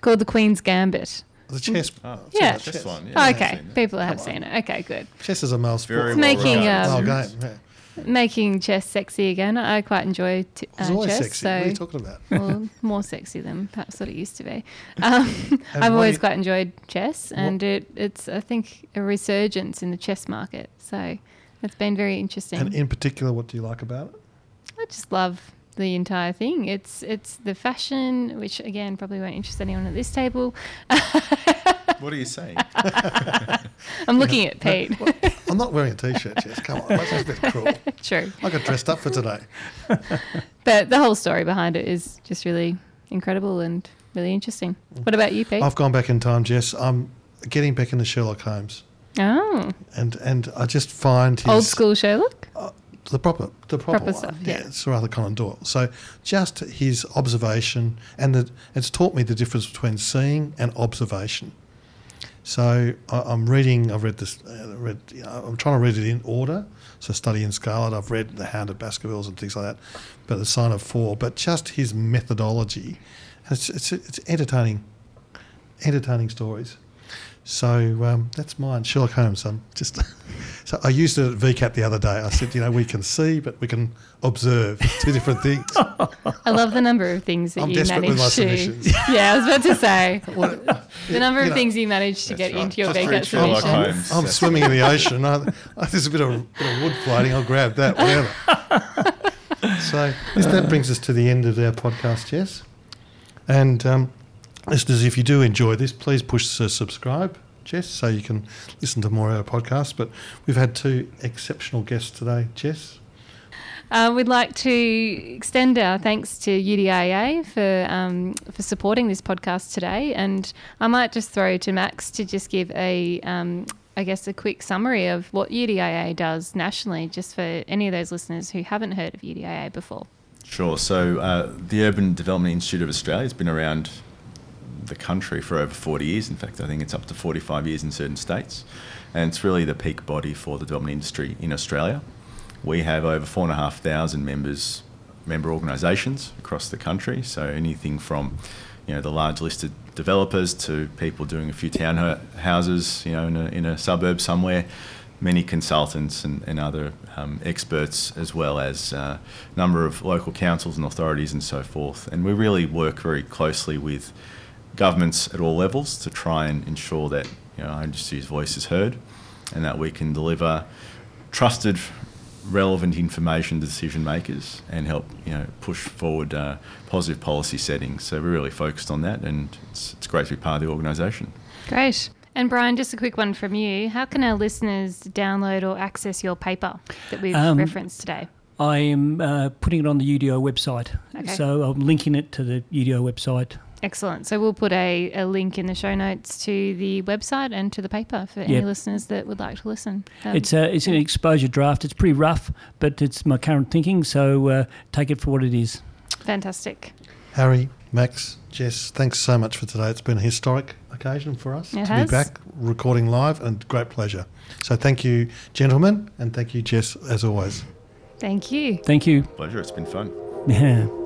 called The Queen's Gambit. The chess. Oh, Yeah. Chess. fine. Yeah, Oh, I've okay, people have Come seen it. Okay, good. Chess is a male sport. Very for well Making, a um, male game. Yeah. Making chess sexy again. I quite enjoy t- It's uh, always chess. sexy. what are you talking about? well, more sexy than perhaps what it used to be. Um, I've always quite enjoyed chess, and it, it's I think a resurgence in the chess market. So it's been very interesting. And in particular, what do you like about it? I just love the entire thing. It's it's the fashion, which again probably won't interest anyone at this table. What are you saying? I'm looking at Pete. I'm not wearing a t-shirt, Jess. Come on, that's a bit cruel. True, I got dressed up for today. but the whole story behind it is just really incredible and really interesting. Mm. What about you, Pete? I've gone back in time, Jess. I'm getting back into Sherlock Holmes, oh, and and I just find his old school Sherlock. Uh, the proper the proper, Proper one. stuff, yeah, yeah. Sir Arthur Conan Doyle. So just his observation, and the, it's taught me the difference between seeing and observation. So I, I'm reading. I've read this. Uh, read. You know, I'm trying to read it in order. So study in Scarlet. I've read The Hound of Baskervilles and things like that. But The Sign of Four. But just his methodology. It's it's, it's entertaining. Entertaining stories. So um, that's mine, Sherlock Holmes. I'm just so I used it at VCAT the other day. I said, you know, we can see, but we can observe. Two different things. I love the number of things that I'm you desperate with managed my to. submissions. Yeah, I was about to say What- the number of know, things you managed to get right. into your Just VCAT read Sherlock submissions. Holmes. I'm swimming in the ocean. I, I, there's a bit of, bit of wood floating. I'll grab that, whatever. so this, that brings us to the end of our podcast, Jess. And um, listeners, if you do enjoy this, please push subscribe, Jess, so you can listen to more of our podcasts. But we've had two exceptional guests today, Jess. Uh, we'd like to extend our thanks to UDIA for um, for supporting this podcast today, and I might just throw to Max to just give a um, I guess a quick summary of what UDIA does nationally, just for any of those listeners who haven't heard of UDIA before. Sure. So uh, the Urban Development Institute of Australia has been around the country for over 40 years. In fact, I think it's up to 45 years in certain states. And it's really the peak body for the development industry in Australia. We have over 4,500 members, member organisations across the country. So anything from, you know, the large listed developers to people doing a few townhouses, you know, in a, in a suburb somewhere, many consultants and, and other um, experts, as well as a number of local councils and authorities and so forth. And we really work very closely with governments at all levels to try and ensure that you know, our industry's voice is heard and that we can deliver trusted, relevant information to decision makers and help you know push forward uh, positive policy settings. So we're really focused on that, and it's, it's great to be part of the organisation. Great. And Brian, just a quick one from you. How can our listeners download or access your paper that we've Um, referenced today? I am uh, putting it on the UDIA website. Okay. So I'm linking it to the UDIA website. Excellent. So we'll put a, a link in the show notes to the website and to the paper for any listeners that would like to listen. Um, It's a, it's an exposure draft. It's pretty rough, but it's my current thinking. So uh, take it for what it is. fantastic. Harry, Max, Jess, thanks so much for today. It's been a historic occasion for us It to has. be back recording live and great pleasure. So thank you, gentlemen, and thank you, Jess, as always. Thank you. Thank you. Pleasure. It's been fun. Yeah.